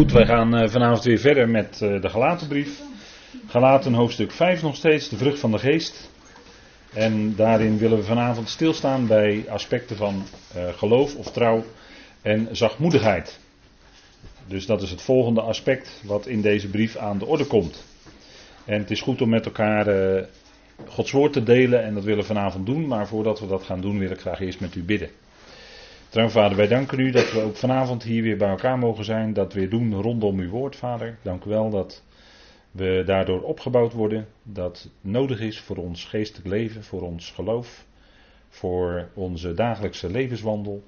Goed, wij gaan eh, vanavond weer verder met eh, de Galatenbrief. Galaten hoofdstuk 5 nog steeds, de vrucht van de geest. En daarin willen we vanavond stilstaan bij aspecten van uh, geloof of trouw en zachtmoedigheid. Dus dat is het volgende aspect wat in deze brief aan de orde komt. En het is goed om met elkaar Gods woord te delen en dat willen we vanavond doen. Maar voordat we dat gaan doen wil ik graag eerst met u bidden. Trouw vader, wij danken u dat we ook vanavond hier weer bij elkaar mogen zijn. Dat weer doen rondom uw woord, vader. Dank u wel dat we daardoor opgebouwd worden. Dat nodig is voor ons geestelijk leven, voor ons geloof. Voor onze dagelijkse levenswandel.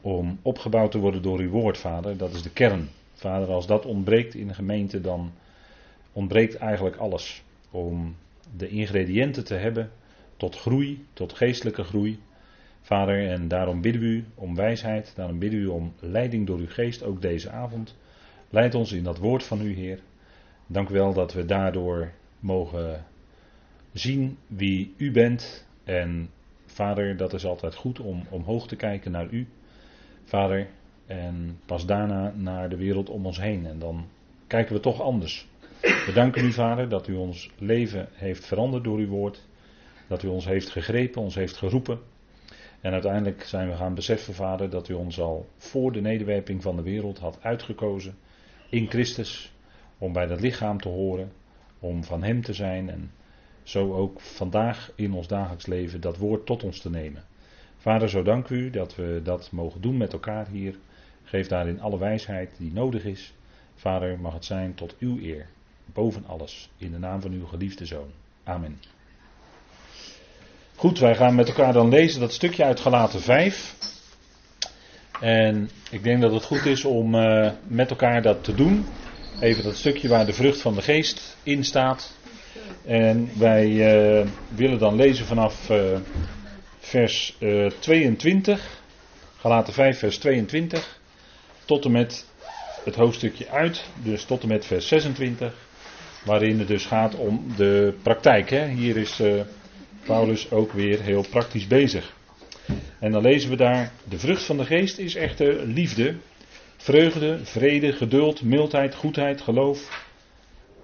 Om opgebouwd te worden door uw woord, vader. Dat is de kern. Vader, als dat ontbreekt in de gemeente, dan ontbreekt eigenlijk alles. Om de ingrediënten te hebben tot groei, tot geestelijke groei. Vader, en daarom bidden we u om wijsheid, daarom bidden we u om leiding door uw geest, ook deze avond. Leid ons in dat woord van u, Heer. Dank u wel dat we daardoor mogen zien wie u bent. En Vader, dat is altijd goed om omhoog te kijken naar u. Vader, en pas daarna naar de wereld om ons heen. En dan kijken we toch anders. We danken u, Vader, dat u ons leven heeft veranderd door uw woord. Dat u ons heeft gegrepen, ons heeft geroepen. En uiteindelijk zijn we gaan beseffen, Vader, dat u ons al voor de nederwerping van de wereld had uitgekozen in Christus. Om bij dat lichaam te horen, om van Hem te zijn en zo ook vandaag in ons dagelijks leven dat woord tot ons te nemen. Vader, zo dank u dat we dat mogen doen met elkaar hier. Geef daarin alle wijsheid die nodig is. Vader, mag het zijn tot uw eer. Boven alles. In de naam van uw geliefde zoon. Amen. Goed, wij gaan met elkaar dan lezen dat stukje uit Galaten 5. En ik denk dat het goed is om uh, met elkaar dat te doen. Even dat stukje waar de vrucht van de geest in staat. En wij uh, willen dan lezen vanaf uh, vers 22. Galaten 5, vers 22. Tot en met het hoofdstukje uit. Dus tot en met vers 26. Waarin het dus gaat om de praktijk. Hè. Hier is Paulus ook weer heel praktisch bezig. En dan lezen we daar, de vrucht van de geest is echter liefde, vreugde, vrede, geduld, mildheid, goedheid, geloof,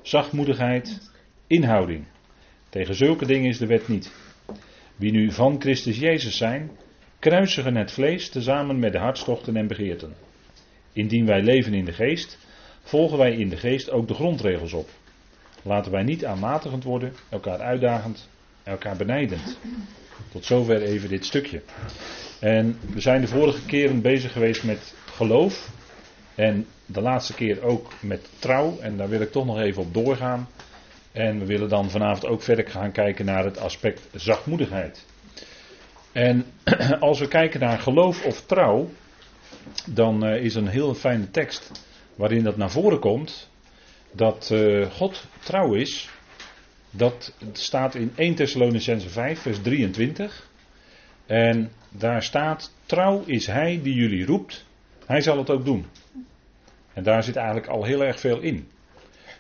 zachtmoedigheid, inhouding. Tegen zulke dingen is de wet niet. Wie nu van Christus Jezus zijn, kruisigen het vlees tezamen met de hartstochten en begeerten. Indien wij leven in de geest, volgen wij in de geest ook de grondregels op. Laten wij niet aanmatigend worden, elkaar uitdagend, elkaar benijdend. Tot zover even dit stukje. En we zijn de vorige keren bezig geweest met geloof. En de laatste keer ook met trouw. En daar wil ik toch nog even op doorgaan. En we willen dan vanavond ook verder gaan kijken naar het aspect zachtmoedigheid. En als we kijken naar geloof of trouw, dan uh, is een heel fijne tekst waarin dat naar voren komt. Dat uh, God trouw is dat staat in 1 Thessalonicense 5, vers 23. En daar staat: Trouw is hij die jullie roept, hij zal het ook doen. En daar zit eigenlijk al heel erg veel in.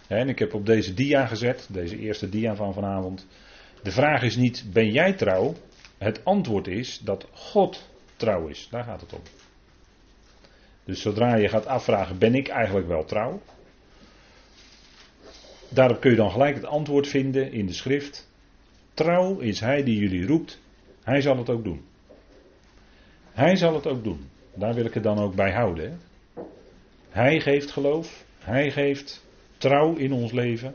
En ik heb op deze dia gezet, deze eerste dia van vanavond. De vraag is niet: ben jij trouw? Het antwoord is dat God trouw is. Daar gaat het om. Dus zodra je gaat afvragen: ben ik eigenlijk wel trouw? Daarop kun je dan gelijk het antwoord vinden in de schrift. Trouw is hij die jullie roept, hij zal het ook doen. Hij zal het ook doen. Daar wil ik het dan ook bij houden. Hij geeft geloof, hij geeft trouw in ons leven.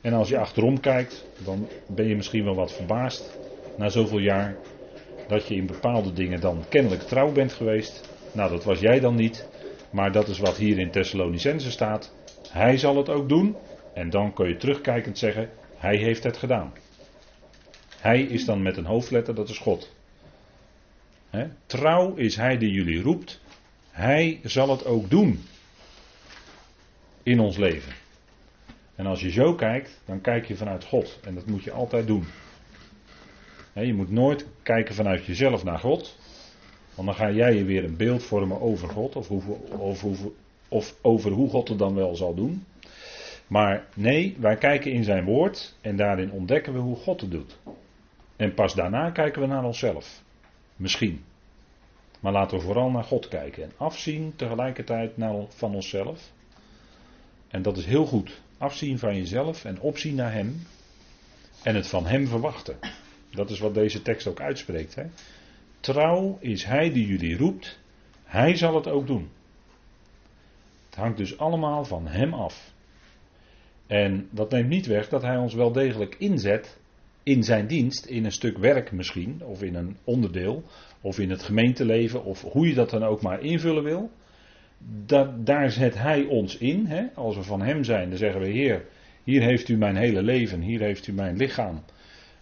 En als je achterom kijkt, dan ben je misschien wel wat verbaasd na zoveel jaar dat je in bepaalde dingen dan kennelijk trouw bent geweest. Nou, dat was jij dan niet, maar dat is wat hier in Thessalonicense staat. Hij zal het ook doen. En dan kun je terugkijkend zeggen, hij heeft het gedaan. Hij is dan met een hoofdletter, dat is God. Trouw is hij die jullie roept. Hij zal het ook doen. In ons leven. En als je zo kijkt, dan kijk je vanuit God. En dat moet je altijd doen. je moet nooit kijken vanuit jezelf naar God. Want dan ga jij je weer een beeld vormen over God. Of, over, of over hoe God het dan wel zal doen. Maar nee, wij kijken in zijn woord en daarin ontdekken we hoe God het doet. En pas daarna kijken we naar onszelf. Misschien. Maar laten we vooral naar God kijken en afzien tegelijkertijd van onszelf. En dat is heel goed. Afzien van jezelf en opzien naar Hem. En het van Hem verwachten. Dat is wat deze tekst ook uitspreekt. Hè? Trouw is Hij die jullie roept. Hij zal het ook doen. Het hangt dus allemaal van Hem af. En dat neemt niet weg dat Hij ons wel degelijk inzet in zijn dienst, in een stuk werk misschien, of in een onderdeel, of in het gemeenteleven, of hoe je dat dan ook maar invullen wil. Dat, daar zet Hij ons in. Hè? Als we van Hem zijn, dan zeggen we: Heer, hier heeft u mijn hele leven, hier heeft u mijn lichaam,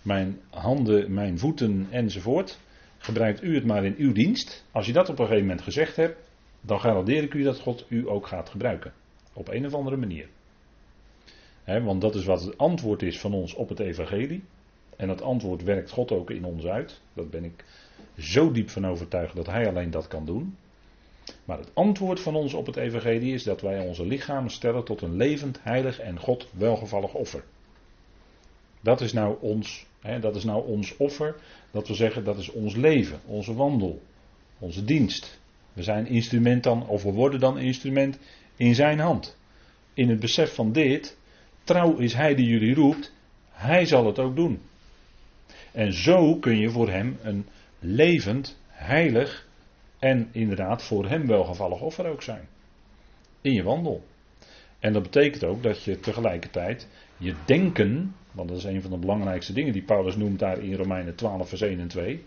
mijn handen, mijn voeten enzovoort. Gebruikt u het maar in uw dienst. Als je dat op een gegeven moment gezegd hebt, dan garandeer ik u dat God u ook gaat gebruiken. Op een of andere manier. Want dat is wat het antwoord is van ons op het evangelie. En dat antwoord werkt God ook in ons uit. Dat ben ik zo diep van overtuigd dat Hij alleen dat kan doen. Maar het antwoord van ons op het evangelie is dat wij onze lichamen stellen tot een levend, heilig en God welgevallig offer. Dat is nou ons, dat is nou ons offer. Dat we zeggen, dat is ons leven, onze wandel, onze dienst. We zijn instrument dan, of we worden dan instrument in zijn hand. In het besef van dit, trouw is hij die jullie roept, hij zal het ook doen. En zo kun je voor hem een levend, heilig en inderdaad voor hem welgevallig offer ook zijn. In je wandel. En dat betekent ook dat je tegelijkertijd je denken, want dat is een van de belangrijkste dingen die Paulus noemt daar in Romeinen 12, vers 1 en 2.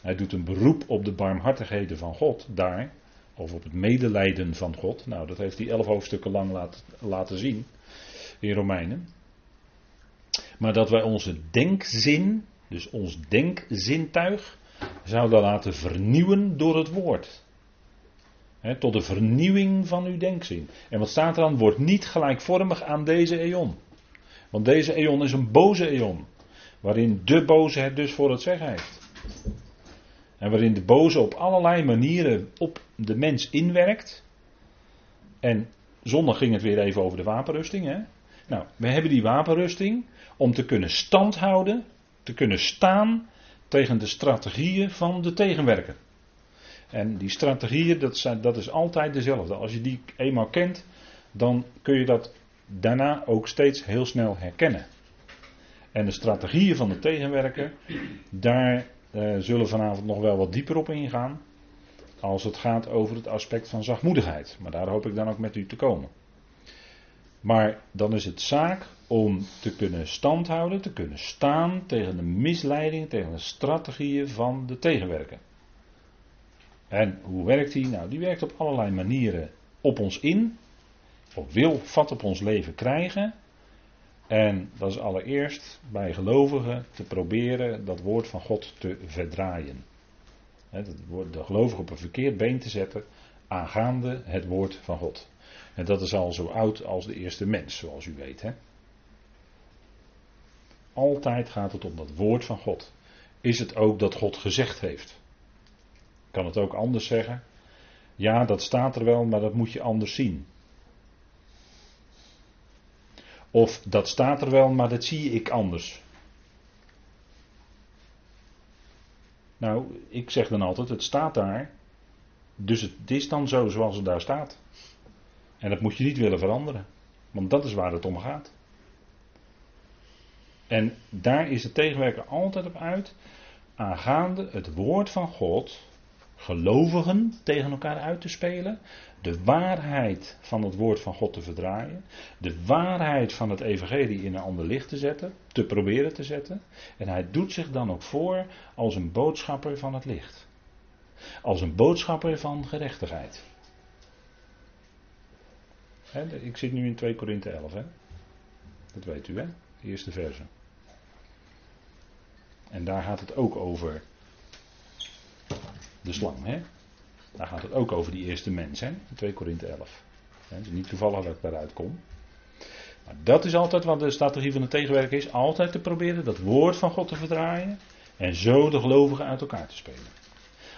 hij doet een beroep op de barmhartigheden van God daar, of op het medelijden van God. Nou, dat heeft hij elf hoofdstukken lang laten, laten zien in Romeinen. Maar dat wij onze denkzin, dus ons denkzintuig, zouden laten vernieuwen door het woord. tot de vernieuwing van uw denkzin. En wat staat er dan? Wordt niet gelijkvormig aan deze eon. Want deze eon is een boze eon. Waarin de boze het dus voor het zeggen heeft. En waarin de boze op allerlei manieren op de mens inwerkt. En zondag ging het weer even over de wapenrusting. Hè? Nou, we hebben die wapenrusting om te kunnen standhouden, te kunnen staan tegen de strategieën van de tegenwerker. En die strategieën, dat, zijn, dat is altijd dezelfde. Als je die eenmaal kent, dan kun je dat daarna ook steeds heel snel herkennen. En de strategieën van de tegenwerker, daar uh, zullen vanavond nog wel wat dieper op ingaan. Als het gaat over het aspect van zachtmoedigheid. Maar daar hoop ik dan ook met u te komen. Maar dan is het zaak om te kunnen standhouden, te kunnen staan tegen de misleiding, tegen de strategieën van de tegenwerker. En hoe werkt die? Nou, die werkt op allerlei manieren op ons in, of wil vat op ons leven krijgen. En dat is allereerst bij gelovigen te proberen dat woord van God te verdraaien. De gelovige op een verkeerd been te zetten aangaande het woord van God. En dat is al zo oud als de eerste mens, zoals u weet. Hè? Altijd gaat het om dat woord van God. Is het ook dat God gezegd heeft? Kan het ook anders zeggen? Ja, dat staat er wel, maar dat moet je anders zien. Of dat staat er wel, maar dat zie ik anders. Nou, ik zeg dan altijd, het staat daar. Dus het is dan zo zoals het daar staat. En dat moet je niet willen veranderen. Want dat is waar het om gaat. En daar is de tegenwerker altijd op uit. Aangaande het woord van God. Gelovigen tegen elkaar uit te spelen. De waarheid van het woord van God te verdraaien. De waarheid van het evangelie in een ander licht te zetten. Te proberen te zetten. En hij doet zich dan ook voor als een boodschapper van het licht. Als een boodschapper van gerechtigheid ik zit nu in 2 Korinthe 11, hè? Dat weet u, hè? De eerste verse. En daar gaat het ook over de slang, hè? Daar gaat het ook over die eerste mens, hè? 2 Korinthe 11. Het is niet toevallig dat ik daaruit kom. Maar dat is altijd wat de strategie van de tegenwerker is. Altijd te proberen dat woord van God te verdraaien. En zo de gelovigen uit elkaar te spelen.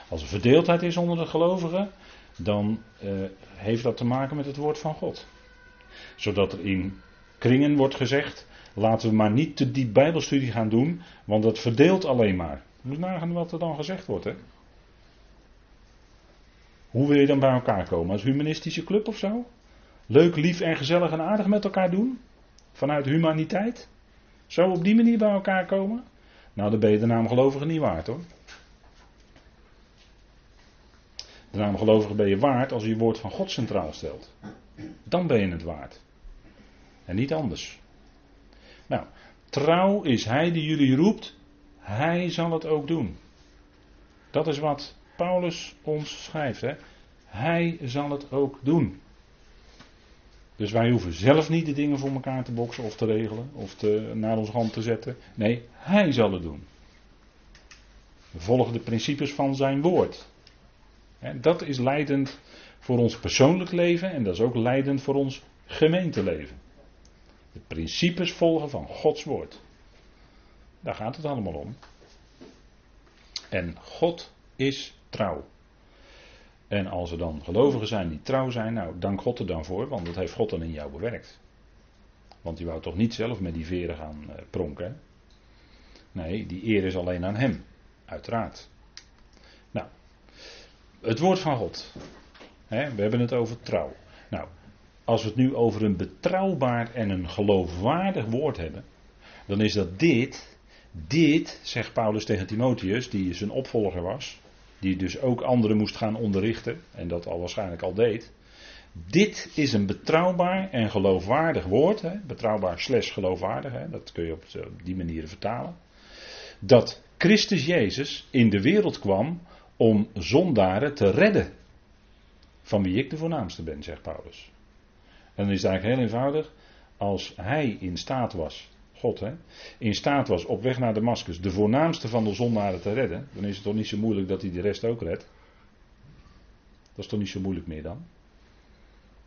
Als er verdeeldheid is onder de gelovigen, dan uh, heeft dat te maken met het woord van God. Zodat er in kringen wordt gezegd, laten we maar niet te diep bijbelstudie gaan doen, want dat verdeelt alleen maar. Moet nagaan wat er dan gezegd wordt. Hè? Hoe wil je dan bij elkaar komen? Als humanistische club of zo? leuk, lief en gezellig en aardig met elkaar doen? Vanuit humaniteit? Zo op die manier bij elkaar komen? Nou, dan ben je de naam gelovige niet waard hoor. De naam gelovige ben je waard als je je woord van God centraal stelt. Dan ben je het waard. En niet anders. Nou, trouw is hij die jullie roept, hij zal het ook doen. Dat is wat Paulus ons schrijft. Hè? Hij zal het ook doen. Dus wij hoeven zelf niet de dingen voor elkaar te boksen of te regelen of te, naar onze hand te zetten. Nee, hij zal het doen. We volgen de principes van zijn woord. En dat is leidend voor ons persoonlijk leven en dat is ook leidend voor ons gemeenteleven. De principes volgen van Gods woord. Daar gaat het allemaal om. En God is trouw. En als er dan gelovigen zijn die trouw zijn, nou dank God er dan voor, want dat heeft God dan in jou bewerkt. Want je wou toch niet zelf met die veren gaan uh, pronken? Nee, die eer is alleen aan Hem, uiteraard. Nou, het woord van God. Hè, we hebben het over trouw. Nou, als we het nu over een betrouwbaar en een geloofwaardig woord hebben, dan is dat dit, dit, zegt Paulus tegen Timotheus, die zijn opvolger was, die dus ook anderen moest gaan onderrichten, en dat al waarschijnlijk al deed. Dit is een betrouwbaar en geloofwaardig woord, hè, betrouwbaar slash geloofwaardig, hè, dat kun je op die manier vertalen. Dat Christus Jezus in de wereld kwam om zondaren te redden. Van wie ik de voornaamste ben, zegt Paulus. En dan is het eigenlijk heel eenvoudig. Als hij in staat was God, hè, in staat was op weg naar Damascus de voornaamste van de zondaren te redden, dan is het toch niet zo moeilijk dat hij de rest ook redt. Dat is toch niet zo moeilijk meer dan?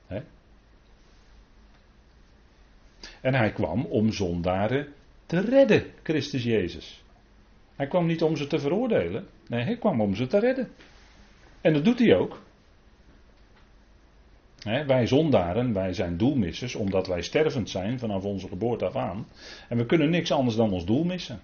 Hè? En hij kwam om zondaren te redden, Christus Jezus. Hij kwam niet om ze te veroordelen, nee, hij kwam om ze te redden. En dat doet hij ook wij zondaren, wij zijn doelmissers, omdat wij stervend zijn vanaf onze geboorte af aan. En we kunnen niks anders dan ons doel missen.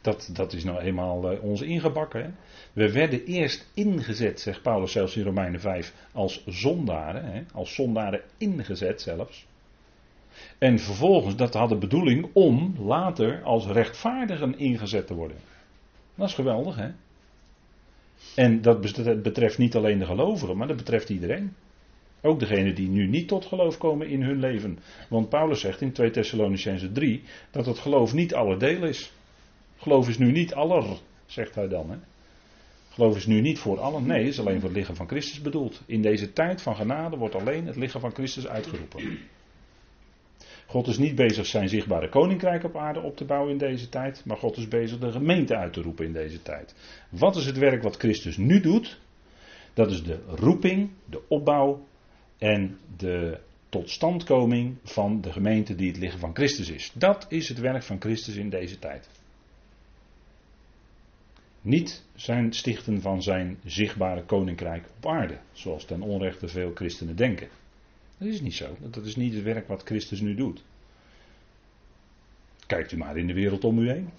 Dat, dat is nou eenmaal uh, ons ingebakken. We werden eerst ingezet, zegt Paulus zelfs in Romeinen 5, als zondaren. Hè? Als zondaren ingezet zelfs. En vervolgens, dat had de bedoeling om later als rechtvaardigen ingezet te worden. Dat is geweldig, hè? En dat betreft niet alleen de gelovigen, maar dat betreft iedereen. Ook degenen die nu niet tot geloof komen in hun leven. Want Paulus zegt in 2 Thessalonicense 3 dat het geloof niet alle deel is. Geloof is nu niet aller, zegt hij dan. Hè? Geloof is nu niet voor allen, nee, is alleen voor het lichaam van Christus bedoeld. In deze tijd van genade wordt alleen het lichaam van Christus uitgeroepen. God is niet bezig zijn zichtbare koninkrijk op aarde op te bouwen in deze tijd, maar God is bezig de gemeente uit te roepen in deze tijd. Wat is het werk wat Christus nu doet? Dat is de roeping, de opbouw en de totstandkoming van de gemeente die het lichaam van Christus is. Dat is het werk van Christus in deze tijd. Niet zijn stichten van zijn zichtbare koninkrijk op aarde, zoals ten onrechte veel christenen denken. Dat is niet zo. Dat is niet het werk wat Christus nu doet. Kijkt u maar in de wereld om u heen.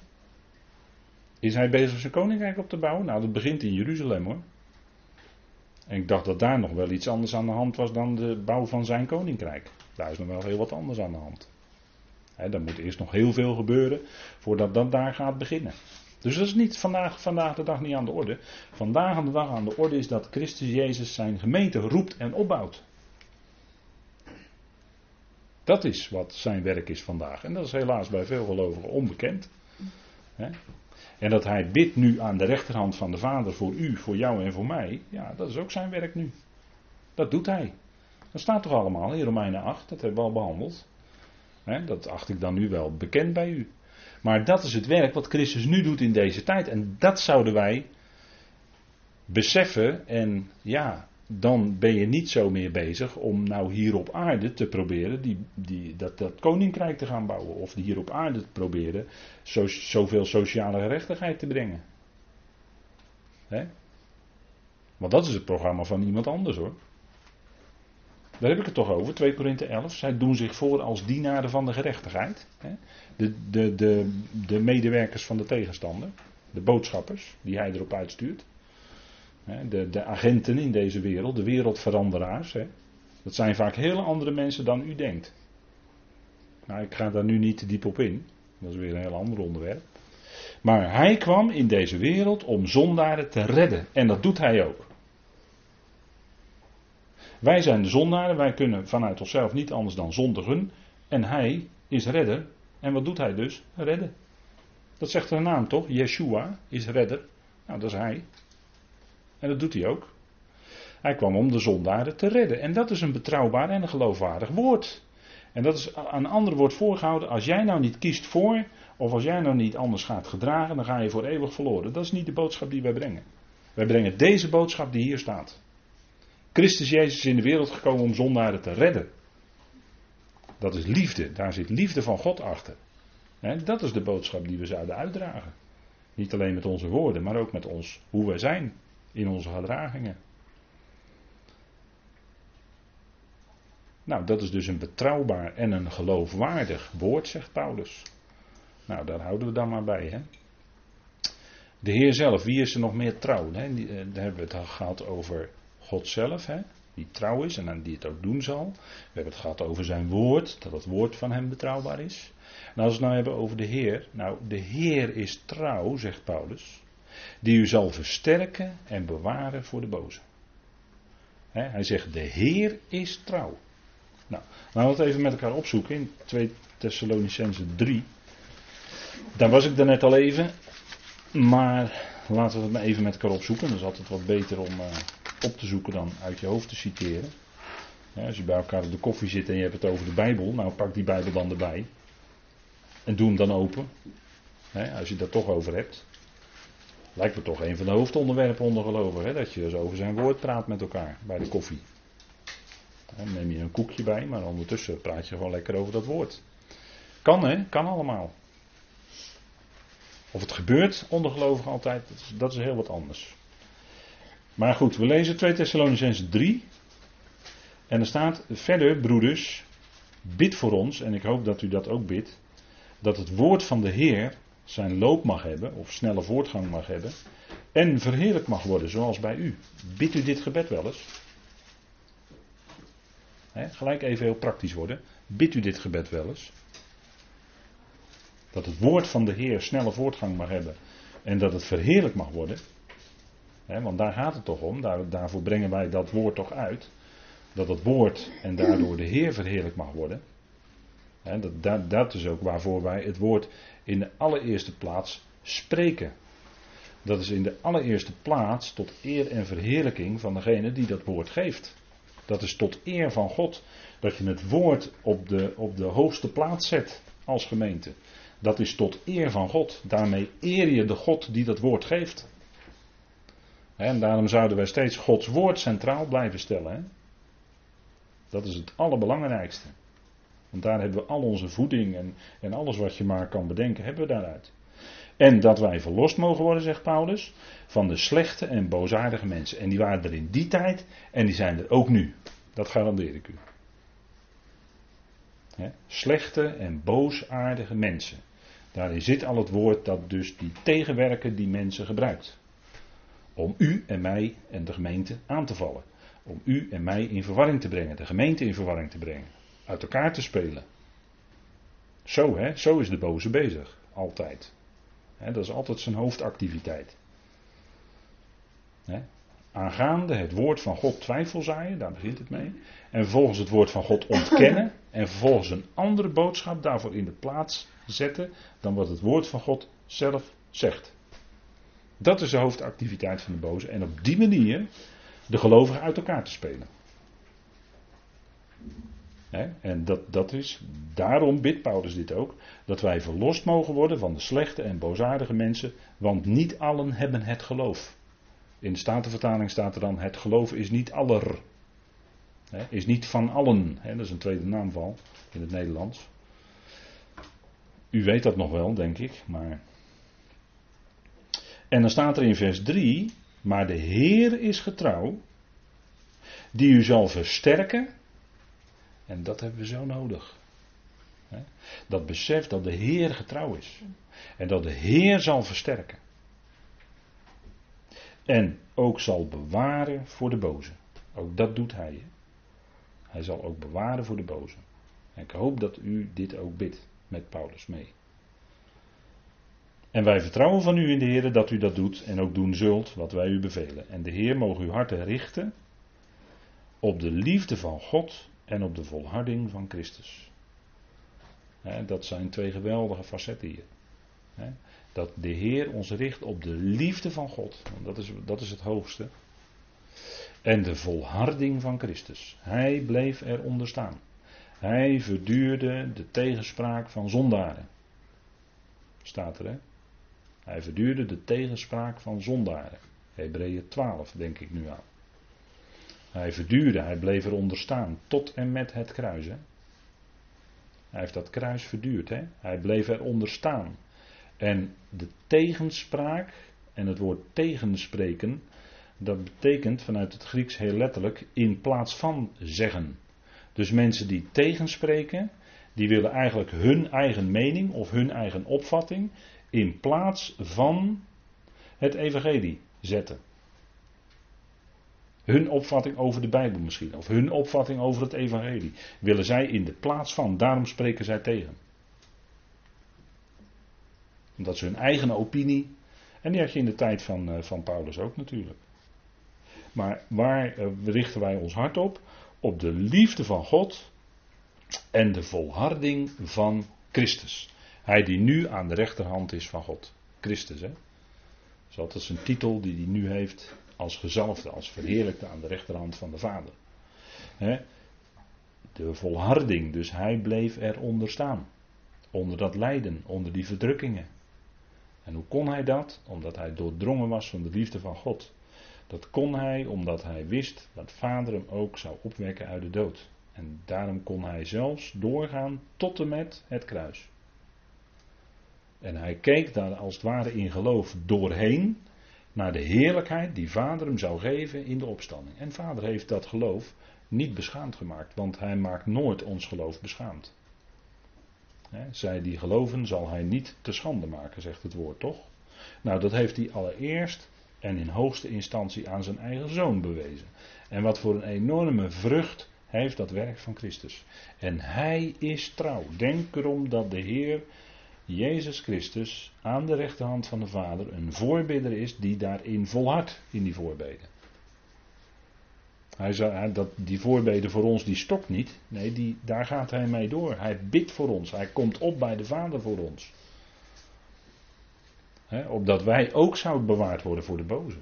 Is hij bezig zijn koninkrijk op te bouwen? Nou, dat begint in Jeruzalem hoor. En ik dacht dat daar nog wel iets anders aan de hand was dan de bouw van zijn koninkrijk. Daar is nog wel heel wat anders aan de hand. He, moet eerst nog heel veel gebeuren voordat dat daar gaat beginnen. Dus dat is niet vandaag, vandaag de dag niet aan de orde. Vandaag de dag aan de orde is dat Christus Jezus zijn gemeente roept en opbouwt. Dat is wat zijn werk is vandaag. En dat is helaas bij veel gelovigen onbekend. En dat hij bidt nu aan de rechterhand van de Vader voor u, voor jou en voor mij. Ja, dat is ook zijn werk nu. Dat doet hij. Dat staat toch allemaal in Romeinen 8, dat hebben we al behandeld. dat acht ik dan nu wel bekend bij u. Maar dat is het werk wat Christus nu doet in deze tijd. En dat zouden wij beseffen en ja, dan ben je niet zo meer bezig om nou hier op aarde te proberen die, die, dat, dat koninkrijk te gaan bouwen. Of hier op aarde te proberen zo, zoveel sociale gerechtigheid te brengen. Hè? Want dat is het programma van iemand anders hoor. Daar heb ik het toch over, 2 Korinthe 11. Zij doen zich voor als dienaren van de gerechtigheid. Hè? De, de, de, de medewerkers van de tegenstander. De boodschappers die hij erop uitstuurt. De, de agenten in deze wereld, de wereldveranderaars. Dat zijn vaak hele andere mensen dan u denkt. Nou, ik ga daar nu niet te diep op in. Dat is weer een heel ander onderwerp. Maar hij kwam in deze wereld om zondaren te redden. En dat doet hij ook. Wij zijn de zondaren, wij kunnen vanuit onszelf niet anders dan zondigen. En hij is redder. En wat doet hij dus? Redden. Dat zegt zijn naam toch? Yeshua is redder. Nou, dat is hij. En dat doet hij ook. Hij kwam om de zondaren te redden. En dat is een betrouwbaar en een geloofwaardig woord. En dat is een ander wordt voorgehouden. Als jij nou niet kiest voor, of als jij nou niet anders gaat gedragen, dan ga je voor eeuwig verloren. Dat is niet de boodschap die wij brengen. Wij brengen deze boodschap die hier staat. Christus Jezus is in de wereld gekomen om zondaren te redden. Dat is liefde. Daar zit liefde van God achter. dat is de boodschap die we zouden uitdragen. Niet alleen met onze woorden, maar ook met ons, hoe wij zijn in onze gedragingen. Nou, dat is dus een betrouwbaar en een geloofwaardig woord, zegt Paulus. Nou, daar houden we dan maar bij. Hè? De Heer zelf, wie is er nog meer trouw? Hè? Eh, daar hebben we het gehad over God zelf, hè? die trouw is en die het ook doen zal. We hebben het gehad over zijn woord, dat het woord van hem betrouwbaar is. En als we het nou hebben over de Heer, nou, de Heer is trouw, zegt Paulus, die u zal versterken en bewaren voor de boze. hij zegt, de Heer is trouw. Nou, laten we het even met elkaar opzoeken in 2 Thessalonicense 3. Daar was ik daarnet al even, maar laten we het maar even met elkaar opzoeken. Dat is altijd wat beter om uh, op te zoeken dan uit je hoofd te citeren. als je bij elkaar op de koffie zit en je hebt het over de Bijbel, nou pak die Bijbel dan erbij. En doe hem dan open. als je het daar toch over hebt. Lijkt me toch een van de hoofdonderwerpen onder gelovigen. Dat je dus over zijn woord praat met elkaar bij de koffie. Dan neem je een koekje bij, maar ondertussen praat je gewoon lekker over dat woord. Kan hè, kan allemaal. Of het gebeurt onder gelovigen altijd, dat is, dat is heel wat anders. Maar goed, we lezen 2 Thessalonicense 3. En er staat verder, broeders, bid voor ons, en ik hoop dat u dat ook bidt, dat het woord van de Heer zijn loop mag hebben, of snelle voortgang mag hebben, en verheerlijk mag worden, zoals bij u. Bid u dit gebed wel eens? gelijk even heel praktisch worden. Bid u dit gebed wel eens? Dat het woord van de Heer snelle voortgang mag hebben en dat het verheerlijk mag worden. want daar gaat het toch om, daar, daarvoor brengen wij dat woord toch uit. Dat het woord en daardoor de Heer verheerlijk mag worden. Dat, dat, is ook waarvoor wij het woord in de allereerste plaats spreken. Dat is in de allereerste plaats tot eer en verheerlijking van degene die dat woord geeft. Dat is tot eer van God dat je het woord op de, op de hoogste plaats zet als gemeente. Dat is tot eer van God. Daarmee eer je de God die dat woord geeft. En daarom zouden wij steeds Gods woord centraal blijven stellen. Hè? Dat is het allerbelangrijkste. Want daar hebben we al onze voeding en, en alles wat je maar kan bedenken, hebben we daaruit. En dat wij verlost mogen worden, zegt Paulus, van de slechte en boosaardige mensen. En die waren er in die tijd en die zijn er ook nu. Dat garandeer ik u. slechte en boosaardige mensen. Daarin zit al het woord dat dus die tegenwerken die mensen gebruikt. Om u en mij en de gemeente aan te vallen. Om u en mij in verwarring te brengen, de gemeente in verwarring te brengen. Uit elkaar te spelen. Zo hè, zo is de boze bezig. Altijd dat is altijd zijn hoofdactiviteit. aangaande het woord van God twijfel zaaien, daar begint het mee. En vervolgens het woord van God ontkennen. En vervolgens een andere boodschap daarvoor in de plaats zetten dan wat het woord van God zelf zegt. Dat is de hoofdactiviteit van de boze. En op die manier de gelovigen uit elkaar te spelen. En dat, dat is, daarom bidt Paulus dit ook, dat wij verlost mogen worden van de slechte en boosaardige mensen, want niet allen hebben het geloof. In de Statenvertaling staat er dan, het geloof is niet aller, is niet van allen. dat is een tweede naamval in het Nederlands. U weet dat nog wel, denk ik, maar... En dan staat er in vers 3, maar de Heer is getrouw, die u zal versterken en dat hebben we zo nodig. Dat besef dat de Heer getrouw is. En dat de Heer zal versterken. En ook zal bewaren voor de boze. Ook dat doet hij. Hij zal ook bewaren voor de boze. En ik hoop dat u dit ook bidt met Paulus mee. En wij vertrouwen van u in de Heer dat u dat doet en ook doen zult wat wij u bevelen. En de Heer mogen uw harten richten op de liefde van God en op de volharding van Christus. dat zijn twee geweldige facetten hier. dat de Heer ons richt op de liefde van God. Want dat is, dat is het hoogste. En de volharding van Christus. Hij bleef eronder staan. Hij verduurde de tegenspraak van zondaren. Staat er hè? Hij verduurde de tegenspraak van zondaren. Hebreeën 12 denk ik nu aan. Hij verduurde, hij bleef eronder staan tot en met het kruis. Hè? Hij heeft dat kruis verduurd. Hè? Hij bleef eronder staan. En de tegenspraak, en het woord tegenspreken, dat betekent vanuit het Grieks heel letterlijk in plaats van zeggen. Dus mensen die tegenspreken, die willen eigenlijk hun eigen mening of hun eigen opvatting in plaats van het evangelie zetten. Hun opvatting over de Bijbel misschien, of hun opvatting over het evangelie, willen zij in de plaats van, daarom spreken zij tegen. Omdat ze hun eigen opinie, en die had je in de tijd van, eh, van Paulus ook natuurlijk. Maar waar uh, richten wij ons hart op? Op de liefde van God en de volharding van Christus. Hij die nu aan de rechterhand is van God. Christus, hè? Dat is een titel die hij nu heeft als gezalfde, als verheerlijkte aan de rechterhand van de Vader. De volharding, dus hij bleef eronder staan. Onder dat lijden, onder die verdrukkingen. En hoe kon hij dat? Omdat hij doordrongen was van de liefde van God. Dat kon hij omdat hij wist dat Vader hem ook zou opwekken uit de dood. En daarom kon hij zelfs doorgaan tot en met het kruis. En hij keek daar als het ware in geloof doorheen naar de heerlijkheid die Vader hem zou geven in de opstanding. En Vader heeft dat geloof niet beschaamd gemaakt, want hij maakt nooit ons geloof beschaamd. zij die geloven zal hij niet te schande maken, zegt het woord toch? Nou, dat heeft hij allereerst en in hoogste instantie aan zijn eigen zoon bewezen. En wat voor een enorme vrucht heeft dat werk van Christus. En hij is trouw. Denk erom dat de Heer Jezus Christus aan de rechterhand van de Vader een voorbidder is die daarin volhardt in die voorbeden. Hij zei, dat, die voorbeden voor ons die stokt niet. Nee, die, daar gaat hij mee door. Hij bidt voor ons. Hij komt op bij de Vader voor ons. He, opdat wij ook zouden bewaard worden voor de boze.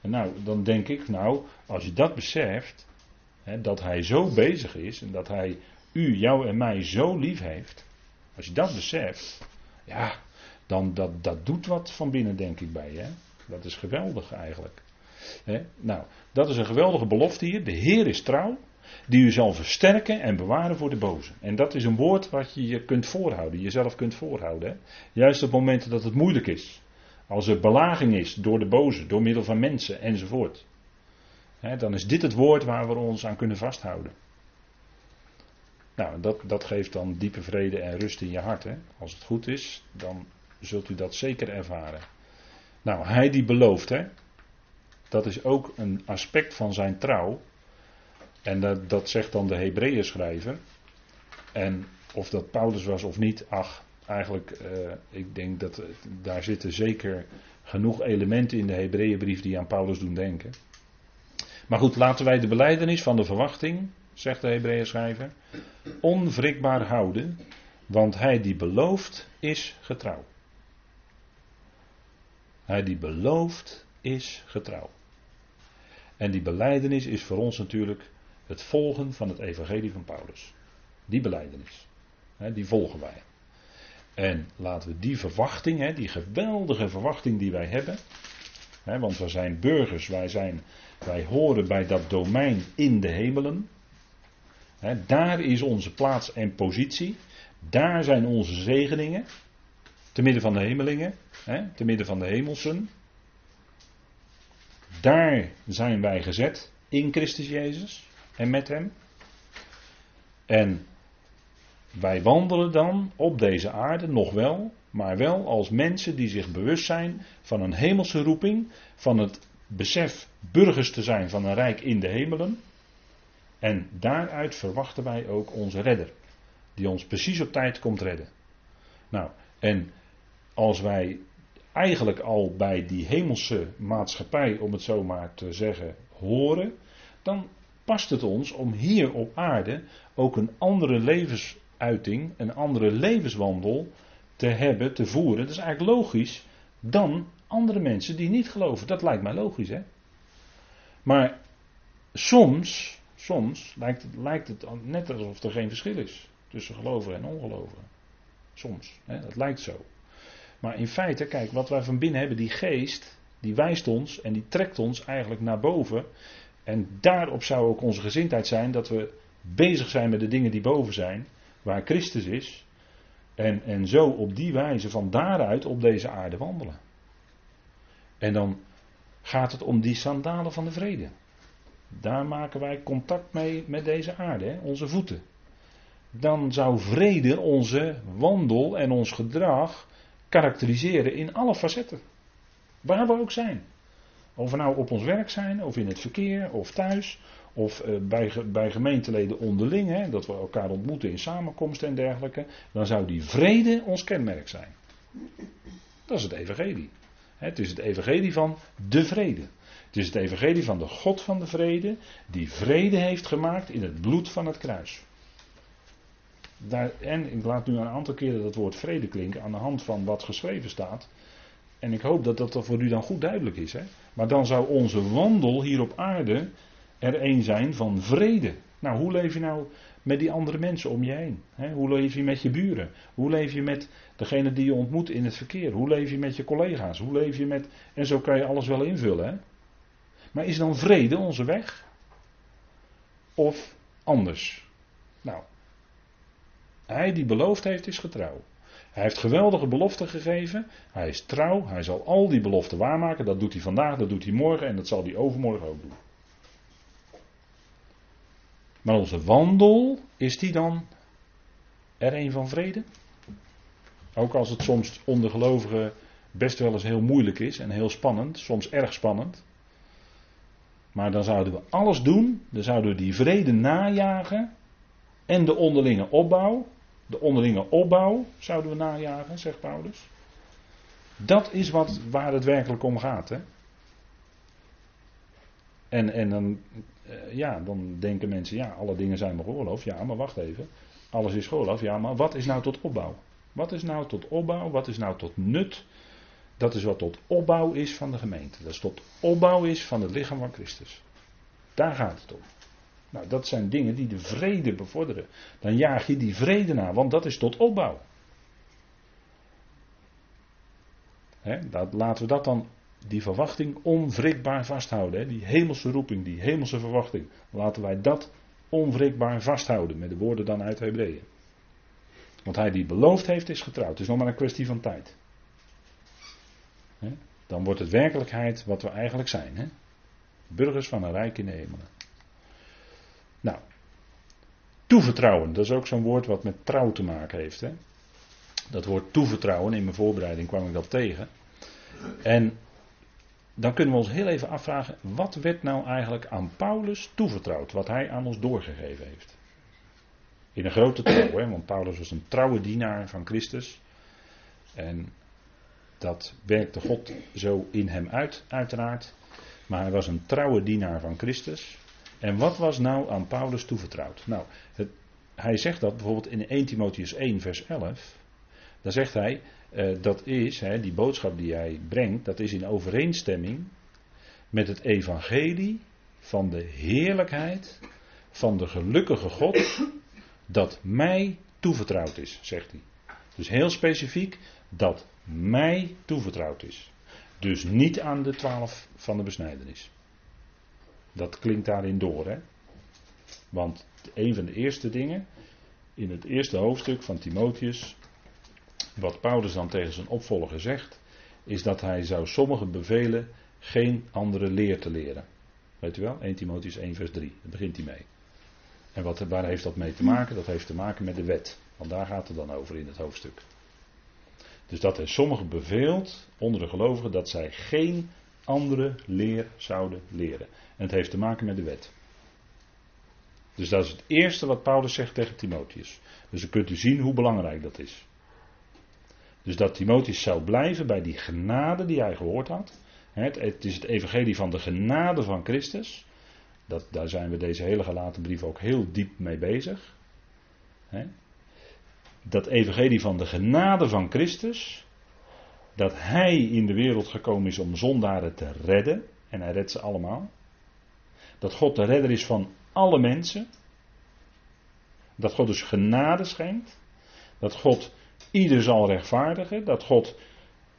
En nou, dan denk ik, nou, als je dat beseft, dat hij zo bezig is en dat hij u, jou en mij zo lief heeft, als je dat beseft, ja, dan dat, dat doet wat van binnen, denk ik bij je. Dat is geweldig eigenlijk. Nou, dat is een geweldige belofte hier. De Heer is trouw, die u zal versterken en bewaren voor de boze. En dat is een woord wat je je kunt voorhouden, jezelf kunt voorhouden. Juist op momenten dat het moeilijk is. Als er belaging is door de boze, door middel van mensen enzovoort. dan is dit het woord waar we ons aan kunnen vasthouden. Nou, dat, dat geeft dan diepe vrede en rust in je hart. Hè? Als het goed is, dan zult u dat zeker ervaren. Nou, hij die belooft, hè? dat is ook een aspect van zijn trouw. En dat, dat zegt dan de Hebreeën schrijver. En of dat Paulus was of niet, ach, eigenlijk, uh, ik denk dat daar zitten zeker genoeg elementen in de Hebreeënbrief die aan Paulus doen denken. Maar goed, laten wij de beleidenis van de verwachting zegt de Hebreeën schrijver, onwrikbaar houden, want hij die belooft is getrouw. Hij die belooft is getrouw. En die beleidenis is voor ons natuurlijk het volgen van het evangelie van Paulus. Die beleidenis, die volgen wij. En laten we die verwachting, die geweldige verwachting die wij hebben, want we zijn burgers, wij, zijn, wij horen bij dat domein in de hemelen daar is onze plaats en positie. Daar zijn onze zegeningen. Te midden van de hemelingen. te midden van de hemelsen. Daar zijn wij gezet. In Christus Jezus. En met Hem. En wij wandelen dan op deze aarde nog wel. maar wel als mensen die zich bewust zijn van een hemelse roeping, van het besef burgers te zijn van een rijk in de hemelen. En daaruit verwachten wij ook onze redder, die ons precies op tijd komt redden. Nou, en als wij eigenlijk al bij die hemelse maatschappij, om het zo maar te zeggen, horen, dan past het ons om hier op aarde ook een andere levensuiting, een andere levenswandel te hebben, te voeren. Dat is eigenlijk logisch dan andere mensen die niet geloven. Dat lijkt mij logisch, hè? Maar soms, soms lijkt het, lijkt het net alsof er geen verschil is tussen gelovigen en ongelovigen. Soms, hè? dat lijkt zo. Maar in feite, kijk, wat wij van binnen hebben, die geest, die wijst ons en die trekt ons eigenlijk naar boven. En daarop zou ook onze gezindheid zijn dat we bezig zijn met de dingen die boven zijn, waar Christus is. En, en zo op die wijze van daaruit op deze aarde wandelen. En dan gaat het om die sandalen van de vrede. Daar maken wij contact mee met deze aarde, hè? onze voeten. Dan zou vrede onze wandel en ons gedrag karakteriseren in alle facetten. Waar we ook zijn. Of we nou op ons werk zijn, of in het verkeer, of thuis, of uh, bij, bij gemeenteleden onderling, hè, dat we elkaar ontmoeten in samenkomsten en dergelijke, dan zou die vrede ons kenmerk zijn. Dat is het evangelie. Het is het evangelie van de vrede. Het is het evangelie van de God van de vrede, die vrede heeft gemaakt in het bloed van het kruis. En ik laat nu een aantal keren dat woord vrede klinken aan de hand van wat geschreven staat. En ik hoop dat dat voor u dan goed duidelijk is. Hè? Maar dan zou onze wandel hier op aarde er een zijn van vrede. Nou, hoe leef je nou met die andere mensen om je heen? Hoe leef je met je buren? Hoe leef je met degene die je ontmoet in het verkeer? Hoe leef je met je collega's? Hoe leef je met. En zo kan je alles wel invullen. Hè? Maar is dan vrede onze weg? Of anders? Nou, hij die beloofd heeft is getrouw. Hij heeft geweldige beloften gegeven. Hij is trouw. Hij zal al die beloften waarmaken. Dat doet hij vandaag, dat doet hij morgen en dat zal hij overmorgen ook doen. Maar onze wandel, is die dan er een van vrede? Ook als het soms onder gelovigen best wel eens heel moeilijk is en heel spannend, soms erg spannend. Maar dan zouden we alles doen, dan zouden we die vrede najagen en de onderlinge opbouw. De onderlinge opbouw zouden we najagen, zegt Paulus. Dat is wat, waar het werkelijk om gaat. Hè? En, en dan, eh, ja, dan denken mensen, ja, alle dingen zijn maar geoorloofd. Ja, maar wacht even. Alles is geoorloofd. Ja, maar wat is nou tot opbouw? Wat is nou tot opbouw? Wat is nou tot nut? Dat is wat tot opbouw is van de gemeente. Dat is tot opbouw is van het lichaam van Christus. Daar gaat het om. Nou, dat zijn dingen die de vrede bevorderen. Dan jaag je die vrede na, want dat is tot opbouw. dat, laten we dat dan, die verwachting, onwrikbaar vasthouden. die hemelse roeping, die hemelse verwachting. Laten wij dat onwrikbaar vasthouden, met de woorden dan uit Hebreeën. Want hij die beloofd heeft, is getrouwd. Het is nog maar een kwestie van tijd. Dan wordt het werkelijkheid wat we eigenlijk zijn. Burgers van een rijk in de hemelen. Nou, toevertrouwen, dat is ook zo'n woord wat met trouw te maken heeft. Hè? Dat woord toevertrouwen, in mijn voorbereiding kwam ik dat tegen. En dan kunnen we ons heel even afvragen, wat werd nou eigenlijk aan Paulus toevertrouwd, wat hij aan ons doorgegeven heeft? In een grote trouw, hè? want Paulus was een trouwe dienaar van Christus. En dat werkte God zo in hem uit, uiteraard. Maar hij was een trouwe dienaar van Christus. En wat was nou aan Paulus toevertrouwd? Nou, het, hij zegt dat bijvoorbeeld in 1 Timotheus 1, vers 11. Daar zegt hij, uh, dat is, hè, die boodschap die hij brengt, dat is in overeenstemming met het evangelie van de heerlijkheid van de gelukkige God, dat mij toevertrouwd is, zegt hij. Dus heel specifiek, dat mij toevertrouwd is. Dus niet aan de twaalf van de besnijdenis. Dat klinkt daarin door, hè? Want een van de eerste dingen in het eerste hoofdstuk van Timotheus, wat Paulus dan tegen zijn opvolger zegt, is dat hij zou sommigen bevelen geen andere leer te leren. Weet u wel? 1 Timotheus 1 vers 3, daar begint hij mee. En wat, waar heeft dat mee te maken? Dat heeft te maken met de wet. Want daar gaat het dan over in het hoofdstuk. Dus dat hij sommigen beveelt onder de gelovigen dat zij geen andere leer zouden leren. En het heeft te maken met de wet. Dus dat is het eerste wat Paulus zegt tegen Timotheus. Dus dan kunt u zien hoe belangrijk dat is. Dus dat Timotheus zou blijven bij die genade die hij gehoord had. Het, is het evangelie van de genade van Christus. Dat, daar zijn we deze hele gelaten brief ook heel diep mee bezig. Dat evangelie van de genade van Christus. Dat hij in de wereld gekomen is om zondaren te redden. En hij redt ze allemaal. Dat God de redder is van alle mensen. Dat God dus genade schenkt. Dat God ieder zal rechtvaardigen. Dat God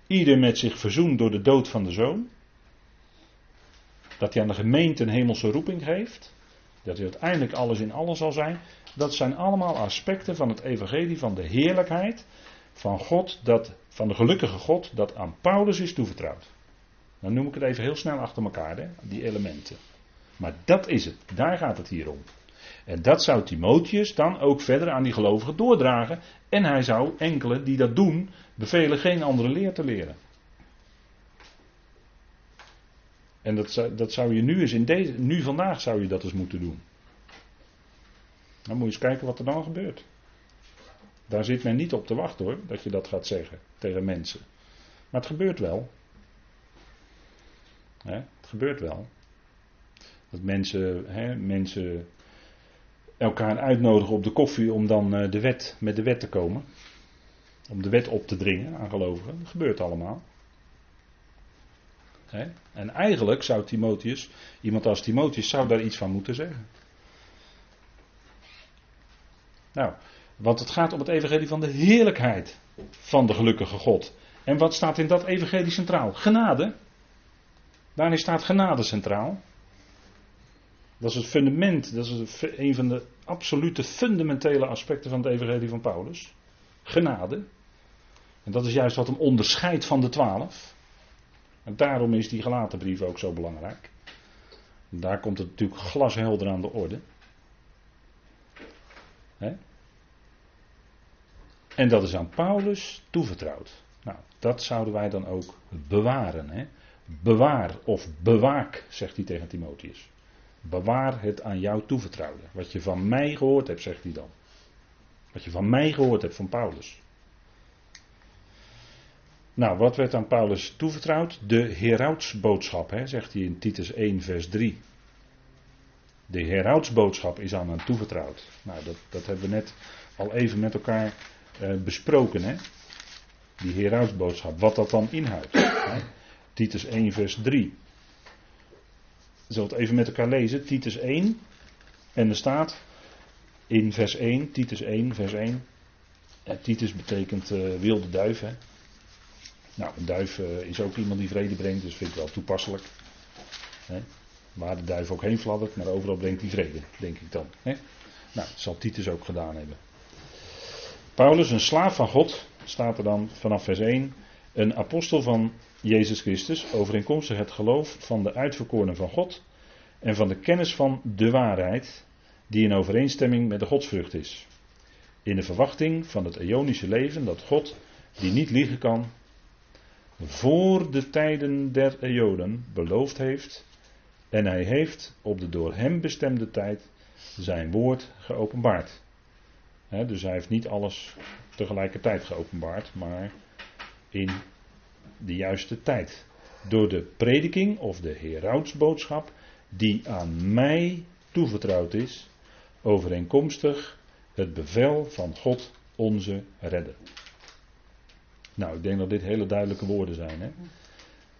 ieder met zich verzoent door de dood van de zoon. Dat hij aan de gemeente een hemelse roeping geeft. Dat hij uiteindelijk alles in alles zal zijn. Dat zijn allemaal aspecten van het evangelie van de heerlijkheid van God, dat, van de gelukkige God, dat aan Paulus is toevertrouwd. Dan noem ik het even heel snel achter elkaar, hè, die elementen. Maar dat is het, daar gaat het hier om. En dat zou Timotheus dan ook verder aan die gelovigen doordragen. En hij zou enkele die dat doen bevelen geen andere leer te leren. En dat, zou, dat zou je nu eens in deze, nu vandaag zou je dat eens moeten doen. Dan moet je eens kijken wat er dan gebeurt. Daar zit men niet op te wachten hoor, dat je dat gaat zeggen tegen mensen. Maar het gebeurt wel. het gebeurt wel. Dat mensen, mensen elkaar uitnodigen op de koffie om dan eh, de wet, met de wet te komen. Om de wet op te dringen aan gelovigen. Dat gebeurt allemaal. En eigenlijk zou Timotheus, iemand als Timotheus, zou daar iets van moeten zeggen. Nou, want het gaat om het evangelie van de heerlijkheid van de gelukkige God. En wat staat in dat evangelie centraal? Genade. Daarin staat genade centraal. Dat is het fundament, dat is een van de absolute fundamentele aspecten van het evangelie van Paulus. Genade. En dat is juist wat hem onderscheidt van de twaalf. En daarom is die gelaten brief ook zo belangrijk. Daar komt het natuurlijk glashelder aan de orde. En dat is aan Paulus toevertrouwd. Nou, dat zouden wij dan ook bewaren. Bewaar of bewaak, zegt hij tegen Timotheus. Bewaar het aan jou toevertrouwde. Wat je van mij gehoord hebt, zegt hij dan. Wat je van mij gehoord hebt, van Paulus. Nou, wat werd aan Paulus toevertrouwd? De heroudsboodschap, hè, zegt hij in Titus 1, vers 3. De heroudsboodschap is aan hem toevertrouwd. Nou, dat, dat hebben we net al even met elkaar eh, besproken, hè. Die heroudsboodschap, wat dat dan inhoudt. Hè. Titus 1, vers 3. We zullen het even met elkaar lezen. Titus 1. En er staat in vers 1, Titus 1, vers 1. En Titus betekent uh, wilde duif. Hè? Nou, een duif uh, is ook iemand die vrede brengt, dus vind ik wel toepasselijk. Hè? Waar de duif ook heen fladdert, maar overal brengt hij vrede, denk ik dan. Nou, dat zal Titus ook gedaan hebben. Paulus, een slaaf van God, staat er dan vanaf vers 1. Een apostel van Jezus Christus, overeenkomstig het geloof van de uitverkorenen van God en van de kennis van de waarheid, die in overeenstemming met de godsvrucht is. In de verwachting van het eonische leven dat God, die niet liegen kan, voor de tijden der eonen beloofd heeft en hij heeft op de door hem bestemde tijd zijn woord geopenbaard. dus hij heeft niet alles tegelijkertijd geopenbaard, maar in de juiste tijd. Door de prediking of de heroudsboodschap die aan mij toevertrouwd is, overeenkomstig het bevel van God onze redder. Nou, ik denk dat dit hele duidelijke woorden zijn. Hè?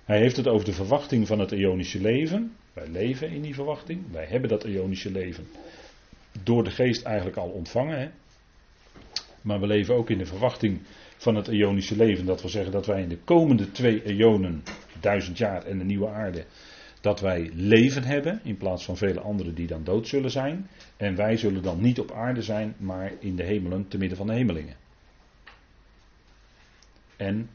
Hij heeft het over de verwachting van het eonische leven. Wij leven in die verwachting. Wij hebben dat eonische leven door de geest eigenlijk al ontvangen. Hè? Maar we leven ook in de verwachting van het eonische leven. Dat wil zeggen dat wij in de komende twee eonen, duizend jaar en de nieuwe aarde, dat wij leven hebben in plaats van vele anderen die dan dood zullen zijn. En wij zullen dan niet op aarde zijn, maar in de hemelen te midden van de hemelingen. En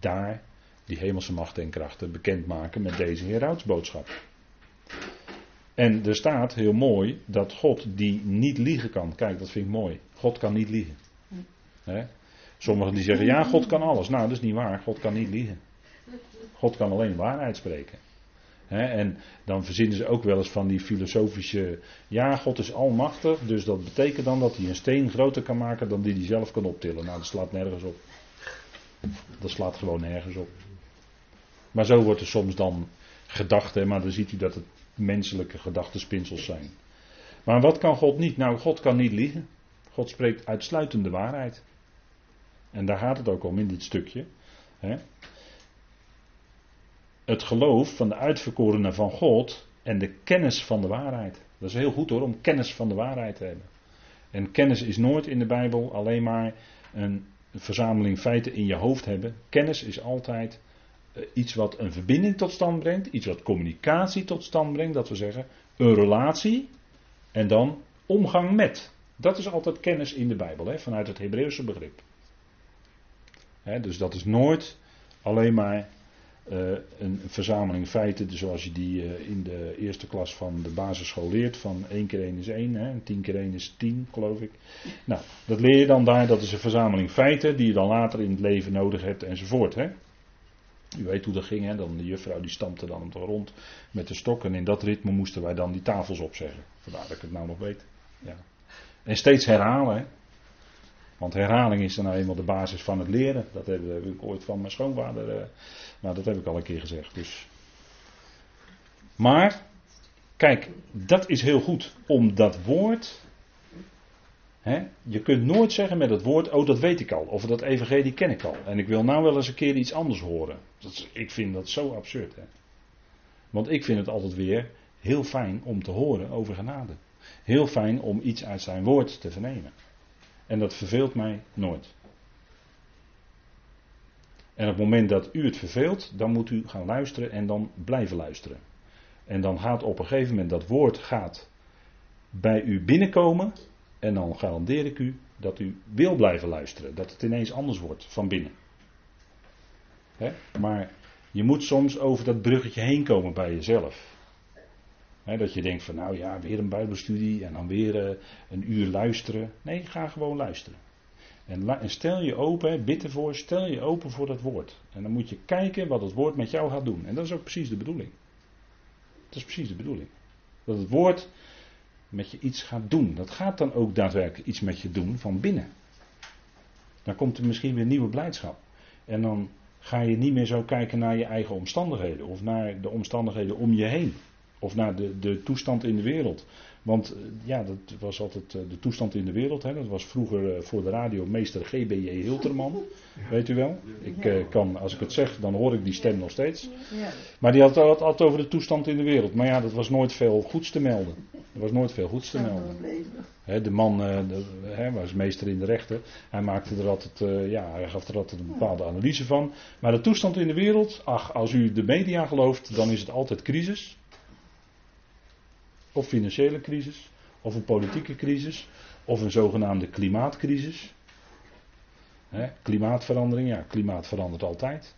daar die hemelse machten en krachten bekendmaken met deze heroudsboodschap. En er staat heel mooi dat God die niet liegen kan. Kijk, dat vind ik mooi. God kan niet liegen. Sommigen die zeggen, ja, God kan alles. Nou, dat is niet waar. God kan niet liegen. God kan alleen waarheid spreken. en dan verzinnen ze ook wel eens van die filosofische. Ja, God is almachtig, dus dat betekent dan dat hij een steen groter kan maken dan die hij zelf kan optillen. Nou, dat slaat nergens op. Dat slaat gewoon nergens op. Maar zo wordt er soms dan gedacht, maar dan ziet u dat het menselijke gedachtenspinsels zijn. Maar wat kan God niet? Nou, God kan niet liegen. God spreekt uitsluitend de waarheid. En daar gaat het ook om in dit stukje. Het geloof van de uitverkorenen van God en de kennis van de waarheid. Dat is heel goed hoor, om kennis van de waarheid te hebben. En kennis is nooit in de Bijbel alleen maar een verzameling feiten in je hoofd hebben. Kennis is altijd eh, iets wat een verbinding tot stand brengt, iets wat communicatie tot stand brengt, dat we zeggen een relatie en dan omgang met. Dat is altijd kennis in de Bijbel, hè, vanuit het Hebreeuwse begrip. Hè, dus dat is nooit alleen maar uh, een verzameling feiten zoals je die uh, in de eerste klas van de basisschool leert. Van 1 keer 1 is 1, hè, 10 keer 1 is 10, geloof ik. Nou, dat leer je dan daar. Dat is een verzameling feiten die je dan later in het leven nodig hebt enzovoort. Hè. U weet hoe dat ging, hè? Dan de juffrouw die stampte dan op de rond met de stok. En in dat ritme moesten wij dan die tafels opzeggen. Vandaar dat ik het nou nog weet. Ja. En steeds herhalen. Hè? Want herhaling is dan nou eenmaal de basis van het leren. Dat heb, ik ooit van mijn schoonvader. Uh, nou, dat heb ik al een keer gezegd. Dus. Maar, kijk, dat is heel goed. Om dat woord. Hè, je kunt nooit zeggen met het woord, oh dat weet ik al. Of dat evangelie ken ik al. En ik wil nou wel eens een keer iets anders horen. Dat ik vind dat zo absurd. Hè? Want ik vind het altijd weer heel fijn om te horen over genade. Heel fijn om iets uit zijn woord te vernemen. En dat verveelt mij nooit. En op het moment dat u het verveelt, dan moet u gaan luisteren en dan blijven luisteren. En dan gaat op een gegeven moment dat woord gaat bij u binnenkomen. En dan garandeer ik u dat u wil blijven luisteren. Dat het ineens anders wordt van binnen. Maar je moet soms over dat bruggetje heen komen bij jezelf dat je denkt van nou ja, weer een bijbelstudie en dan weer uh, een uur luisteren. Nee, ga gewoon luisteren. En, en stel je open, bid ervoor, stel je open voor dat woord. En dan moet je kijken wat het woord met jou gaat doen. En dat is ook precies de bedoeling. Dat is precies de bedoeling. Dat het woord met je iets gaat doen. Dat gaat dan ook daadwerkelijk iets met je doen van binnen. Dan komt er misschien weer nieuwe blijdschap. En dan ga je niet meer zo kijken naar je eigen omstandigheden of naar de omstandigheden om je heen. Of naar de, de toestand in de wereld. Want eh, ja, dat was altijd eh, de toestand in de wereld. Hè. Dat was vroeger eh, voor de radio meester G.B.J. Hilterman. Weet u wel? Ik kan, als ik het zeg, dan hoor ik die stem nog steeds. Maar die had het altijd over de toestand in de wereld. Maar ja, dat was nooit veel goeds te melden. Er was nooit veel goeds te melden. de man de, was meester in de rechten. Hij maakte er altijd, ja, hij gaf er altijd een bepaalde analyse van. Maar de toestand in de wereld, ach, als u de media gelooft, dan is het altijd crisis. Of financiële crisis, of een politieke crisis, of een zogenaamde klimaatcrisis. klimaatverandering, ja, klimaat verandert altijd.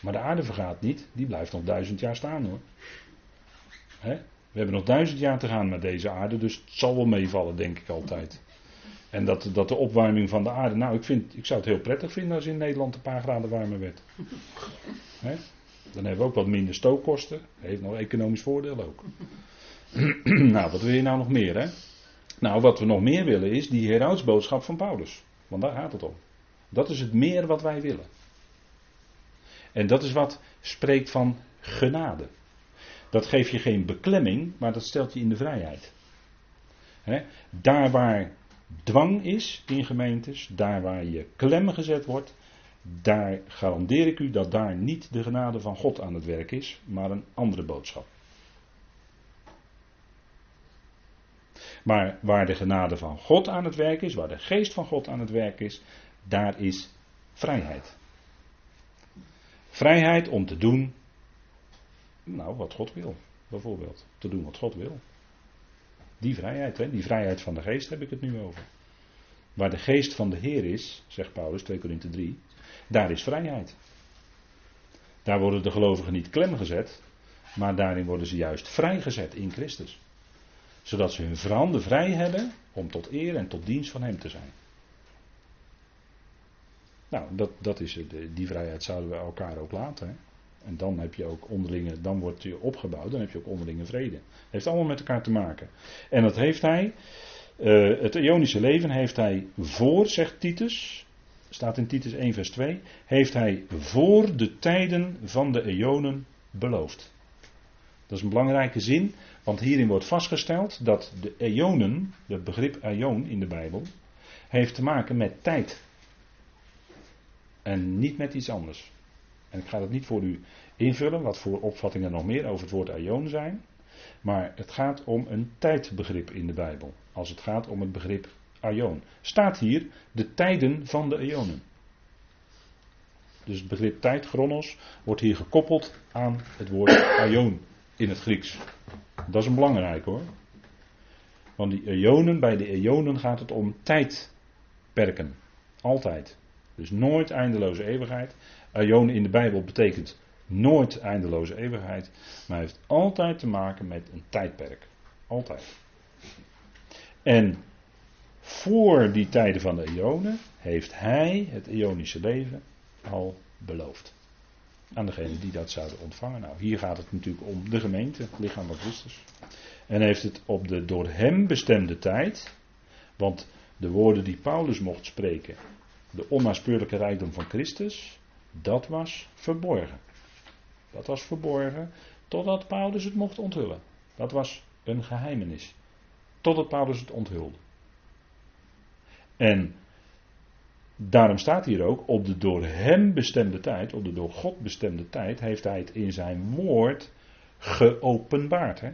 Maar de aarde vergaat niet, die blijft nog duizend jaar staan hoor. We hebben nog duizend jaar te gaan met deze aarde, dus het zal wel meevallen, denk ik altijd. En dat, dat de opwarming van de aarde, nou, ik, vind, ik zou het heel prettig vinden als in Nederland een paar graden warmer werd. Dan hebben we ook wat minder stookkosten. Heeft nog economisch voordeel ook. nou, wat wil je nou nog meer, hè? Nou, wat we nog meer willen is die heroudsboodschap van Paulus. Want daar gaat het om. Dat is het meer wat wij willen. En dat is wat spreekt van genade. Dat geeft je geen beklemming, maar dat stelt je in de vrijheid. Daar waar dwang is in gemeentes, daar waar je klem gezet wordt, daar garandeer ik u dat daar niet de genade van God aan het werk is, maar een andere boodschap. Maar waar de genade van God aan het werk is, waar de geest van God aan het werk is, daar is vrijheid. Vrijheid om te doen, nou, wat God wil, bijvoorbeeld. Te doen wat God wil. Die vrijheid, hè, die vrijheid van de geest heb ik het nu over. Waar de geest van de Heer is, zegt Paulus 2 Korinthe 3, daar is vrijheid. Daar worden de gelovigen niet klem gezet, maar daarin worden ze juist vrijgezet in Christus zodat ze hun handen vrij hebben om tot eer en tot dienst van Hem te zijn. Nou, dat, dat is die vrijheid zouden we elkaar ook laten. En dan heb je ook onderlinge, dan wordt je opgebouwd, dan heb je ook onderlinge vrede. Heeft allemaal met elkaar te maken. En dat heeft hij, uh, het Ionische leven heeft hij voor, zegt Titus, staat in Titus 1 vers 2, heeft hij voor de tijden van de eonen beloofd. Dat is een belangrijke zin, want hierin wordt vastgesteld dat de eonen, het begrip eon in de Bijbel, heeft te maken met tijd. En niet met iets anders. En ik ga dat niet voor u invullen, wat voor opvattingen nog meer over het woord aion zijn. Maar het gaat om een tijdbegrip in de Bijbel. Als het gaat om het begrip aion. Staat hier de tijden van de eonen. Dus het begrip tijd, chronos, wordt hier gekoppeld aan het woord aion in het Grieks. Dat is belangrijk hoor. Want die eonen, bij de eonen gaat het om tijdperken. Altijd. Dus nooit eindeloze eeuwigheid. Aion in de Bijbel betekent nooit eindeloze eeuwigheid, maar heeft altijd te maken met een tijdperk. Altijd. En voor die tijden van de eonen heeft hij het eonische leven al beloofd. Aan degene die dat zouden ontvangen. Nou, hier gaat het natuurlijk om de gemeente, lichaam van Christus. En heeft het op de door hem bestemde tijd, want de woorden die Paulus mocht spreken, de onnaspeurlijke rijkdom van Christus, dat was verborgen. Dat was verborgen totdat Paulus het mocht onthullen. Dat was een geheimenis. Totdat Paulus het onthulde. En daarom staat hier ook, op de door hem bestemde tijd, op de door God bestemde tijd, heeft hij het in zijn woord geopenbaard. Hè?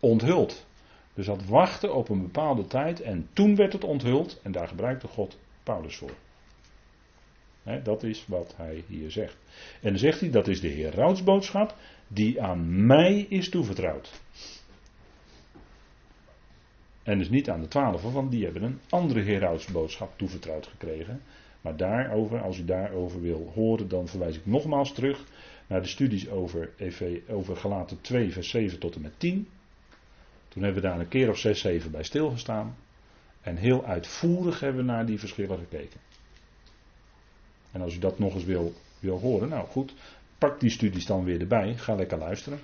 Onthuld. Dus dat wachten op een bepaalde tijd en toen werd het onthuld en daar gebruikte God Paulus voor dat is wat hij hier zegt. En dan zegt hij, dat is de Herautsboodschap die aan mij is toevertrouwd. En dus niet aan de twaalf, want die hebben een andere Herautsboodschap toevertrouwd gekregen. Maar daarover, als u daarover wil horen, dan verwijs ik nogmaals terug naar de studies over, over Galaten 2, vers 7 tot en met 10. Toen hebben we daar een keer of 6, 7 bij stilgestaan. En heel uitvoerig hebben we naar die verschillen gekeken. En als u dat nog eens wil, wil horen, nou goed, pak die studies dan weer erbij. Ga lekker luisteren.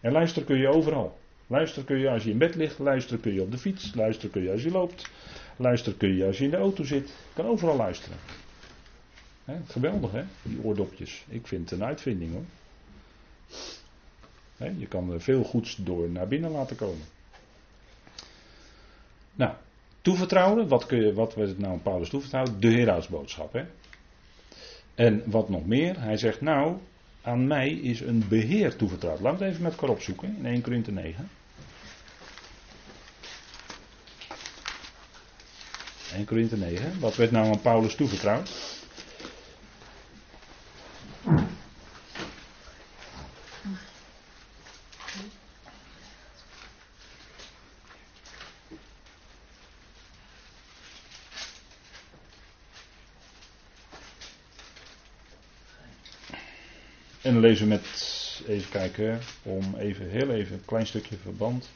En luisteren kun je overal. Luisteren kun je als je in bed ligt, luisteren kun je op de fiets, luisteren kun je als je loopt, luisteren kun je als je in de auto zit. Je kan overal luisteren. geweldig hè, die oordopjes. Ik vind het een uitvinding hoor. je kan er veel goeds door naar binnen laten komen. Nou, toevertrouwen, wat, kun je, wat werd het nou Paulus toevertrouwen? De Herautsboodschap. Hè? En wat nog meer, hij zegt nou, aan mij is een beheer toevertrouwd. Laten we het even met elkaar opzoeken in 1 Korinthe 9. 1 Korinthe 9, wat werd nou aan Paulus toevertrouwd? En dan lezen we met, even kijken, om even heel even een klein stukje verband.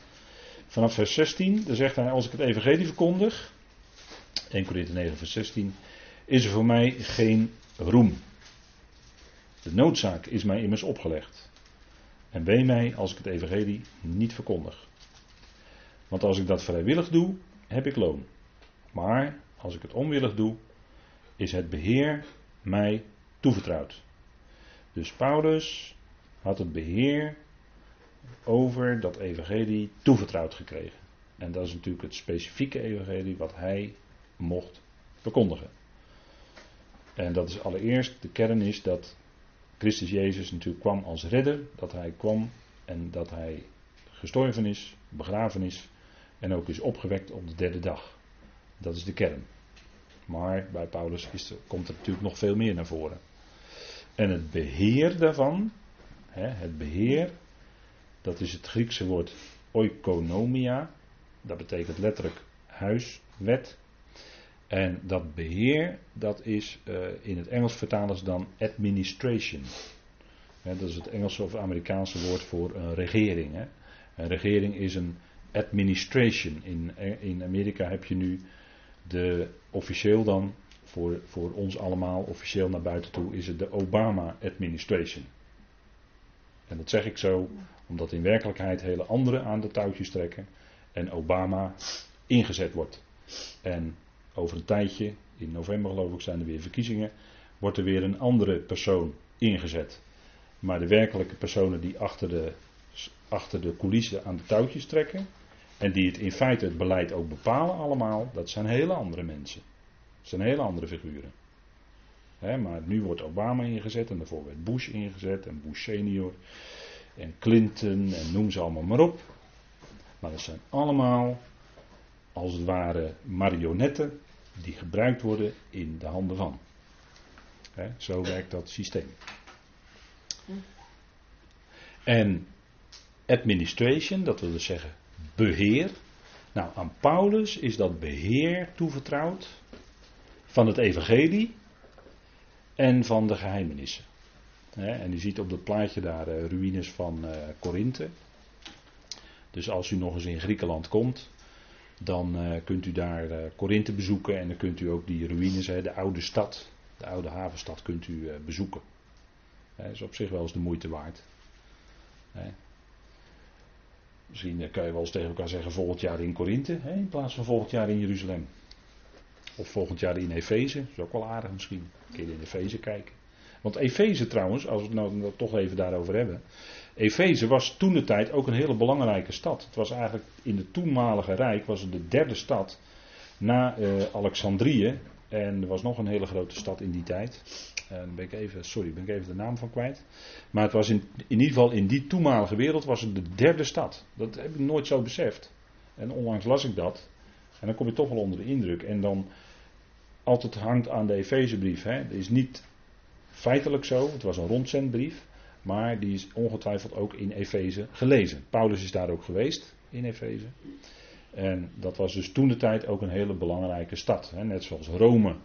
Vanaf vers 16, dan zegt hij, als ik het evangelie verkondig, 1 Corinthië 9 vers 16, is er voor mij geen roem. De noodzaak is mij immers opgelegd. En wee mij als ik het evangelie niet verkondig. Want als ik dat vrijwillig doe, heb ik loon. Maar als ik het onwillig doe, is het beheer mij toevertrouwd. Dus Paulus had het beheer over dat evangelie toevertrouwd gekregen. En dat is natuurlijk het specifieke evangelie wat hij mocht verkondigen. En dat is allereerst, de kern is dat Christus Jezus natuurlijk kwam als redder, dat hij kwam en dat hij gestorven is, begraven is en ook is opgewekt op de derde dag. Dat is de kern. Maar bij Paulus komt er natuurlijk nog veel meer naar voren. En het beheer daarvan, hè, het beheer, dat is het Griekse woord oikonomia. Dat betekent letterlijk huis, wet. En dat beheer, dat is uh, in het Engels vertalen ze dan administration. Dat is het Engelse of Amerikaanse woord voor een regering. Hè. Een regering is een administration. In, in Amerika heb je nu de officieel dan voor, voor ons allemaal, officieel naar buiten toe, is het de Obama Administration. En dat zeg ik zo, omdat in werkelijkheid hele anderen aan de touwtjes trekken en Obama ingezet wordt. En over een tijdje, in november geloof ik, zijn er weer verkiezingen, wordt er weer een andere persoon ingezet. Maar de werkelijke personen die achter de, achter de coulissen aan de touwtjes trekken, en die het in feite het beleid ook bepalen allemaal, dat zijn hele andere mensen. Dat zijn hele andere figuren. maar nu wordt Obama ingezet en daarvoor werd Bush ingezet en Bush senior en Clinton en noem ze allemaal maar op. Maar dat zijn allemaal als het ware marionetten die gebruikt worden in de handen van. zo werkt dat systeem. En administration, dat wil dus zeggen beheer. Nou, aan Paulus is dat beheer toevertrouwd van het evangelie en van de geheimenissen. en u ziet op dat plaatje daar uh, ruïnes van uh. Dus als u nog eens in Griekenland komt, dan uh, kunt u daar Korinthe bezoeken en dan kunt u ook die ruïnes, de oude stad, de oude havenstad, kunt u bezoeken. Dat is op zich wel eens de moeite waard. Misschien kan je wel eens tegen elkaar zeggen volgend jaar in Korinthe, in plaats van volgend jaar in Jeruzalem. Of volgend jaar in Efeze, dat is ook wel aardig misschien. Een keer in Efeze kijken. Want Efeze trouwens, als we het nou toch even daarover hebben. Efeze was toen de tijd ook een hele belangrijke stad. Het was eigenlijk in het toenmalige rijk was het de derde stad na uh, Alexandrië. En er was nog een hele grote stad in die tijd. En ben ik even, sorry, ben ik even de naam van kwijt. Maar het was in, in ieder geval in die toenmalige wereld was het de derde stad. Dat heb ik nooit zo beseft. En onlangs las ik dat. En dan kom je toch wel onder de indruk. En dan altijd hangt aan de Efezebrief. Het is niet feitelijk zo. Het was een rondzendbrief. Maar die is ongetwijfeld ook in Efeze gelezen. Paulus is daar ook geweest in Efeze. En dat was dus toen de tijd ook een hele belangrijke stad. Net zoals Rome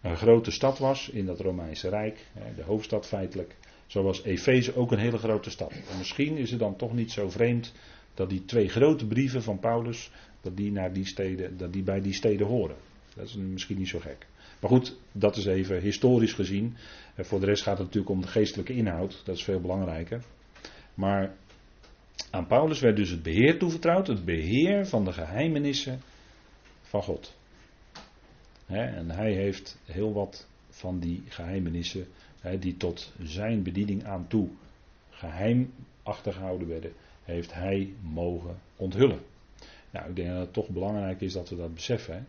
een grote stad was in dat Romeinse Rijk, de hoofdstad feitelijk, zo was Efeze ook een hele grote stad. En misschien is het dan toch niet zo vreemd dat die twee grote brieven van Paulus, dat die, naar die, steden, dat die bij die steden horen. Dat is misschien niet zo gek. Maar goed, dat is even historisch gezien. En voor de rest gaat het natuurlijk om de geestelijke inhoud, dat is veel belangrijker. Maar aan Paulus werd dus het beheer toevertrouwd, het beheer van de geheimenissen van God en hij heeft heel wat van die geheimenissen, die tot zijn bediening aan toe geheim achtergehouden werden, heeft hij mogen onthullen. Nou, ik denk dat het toch belangrijk is dat we dat beseffen.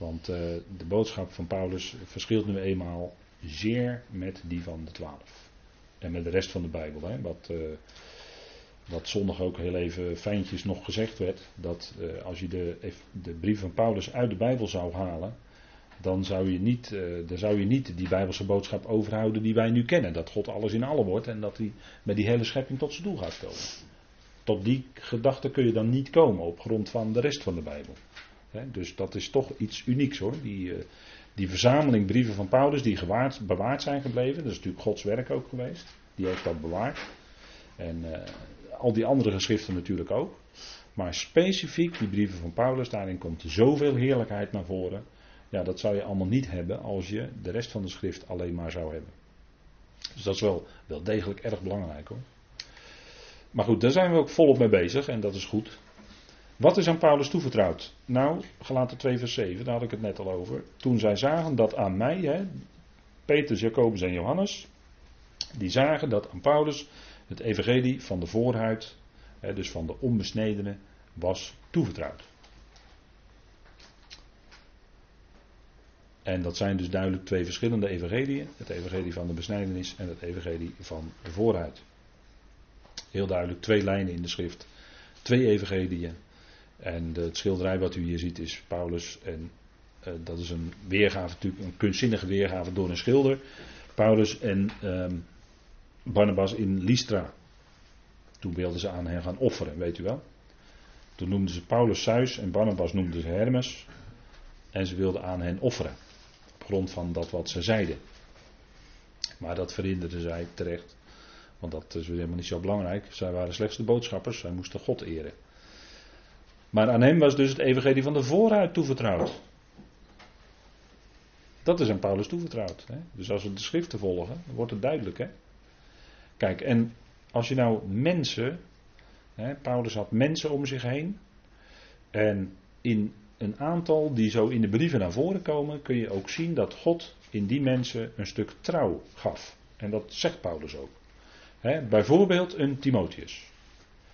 Want uh, de boodschap van Paulus verschilt nu eenmaal zeer met die van de twaalf. En met de rest van de Bijbel. Hè, wat, uh, wat zondag ook heel even fijntjes nog gezegd werd. Dat uh, als je de, de brief van Paulus uit de Bijbel zou halen dan zou je niet, dan zou je niet die Bijbelse boodschap overhouden die wij nu kennen. Dat God alles in alle wordt en dat hij met die hele schepping tot zijn doel gaat komen. Tot die gedachte kun je dan niet komen op grond van de rest van de Bijbel. Dus dat is toch iets unieks hoor. Die, uh, die verzameling brieven van Paulus die gewaard, bewaard zijn gebleven. Dat is natuurlijk Gods werk ook geweest. Die heeft dat bewaard. En uh, al die andere geschriften natuurlijk ook. Maar specifiek die brieven van Paulus, daarin komt zoveel heerlijkheid naar voren. Ja, dat zou je allemaal niet hebben als je de rest van de schrift alleen maar zou hebben. Dus dat is wel, wel degelijk erg belangrijk hoor. Maar goed, daar zijn we ook volop mee bezig en dat is goed. Wat is aan Paulus toevertrouwd? Nou, gelaten 2 vers 7, daar had ik het net al over. Toen zij zagen dat aan mij, hè, Petrus, Jacobus en Johannes, die zagen dat aan Paulus het evangelie van de voorhuid, hè, dus van de onbesnedene, was toevertrouwd. En dat zijn dus duidelijk twee verschillende evangeliën. Het evangelie van de besnijdenis en het evangelie van de vooruit. Heel duidelijk twee lijnen in de schrift. Twee evangeliën. En het schilderij wat u hier ziet is Paulus. En uh, dat is een weergave, natuurlijk een kunstzinnige weergave door een schilder. Paulus en um, Barnabas in Lystra. Toen wilden ze aan hen gaan offeren, weet u wel. Toen noemden ze Paulus Zeus en Barnabas noemden ze Hermes. En ze wilden aan hen offeren grond van dat wat ze zeiden. Maar dat verhinderden zij terecht. Want dat is helemaal niet zo belangrijk. Zij waren slechts de boodschappers. Zij moesten God eren. Maar aan hem was dus het evangelie van de vooruit toevertrouwd. Dat is aan Paulus toevertrouwd. Hè? Dus als we de schriften volgen, wordt het duidelijk. Hè? Kijk, en als je nou mensen. Hè, Paulus had mensen om zich heen. En in een aantal die zo in de brieven naar voren komen, kun je ook zien dat God in die mensen een stuk trouw gaf. En dat zegt Paulus ook. bijvoorbeeld een Timotheus.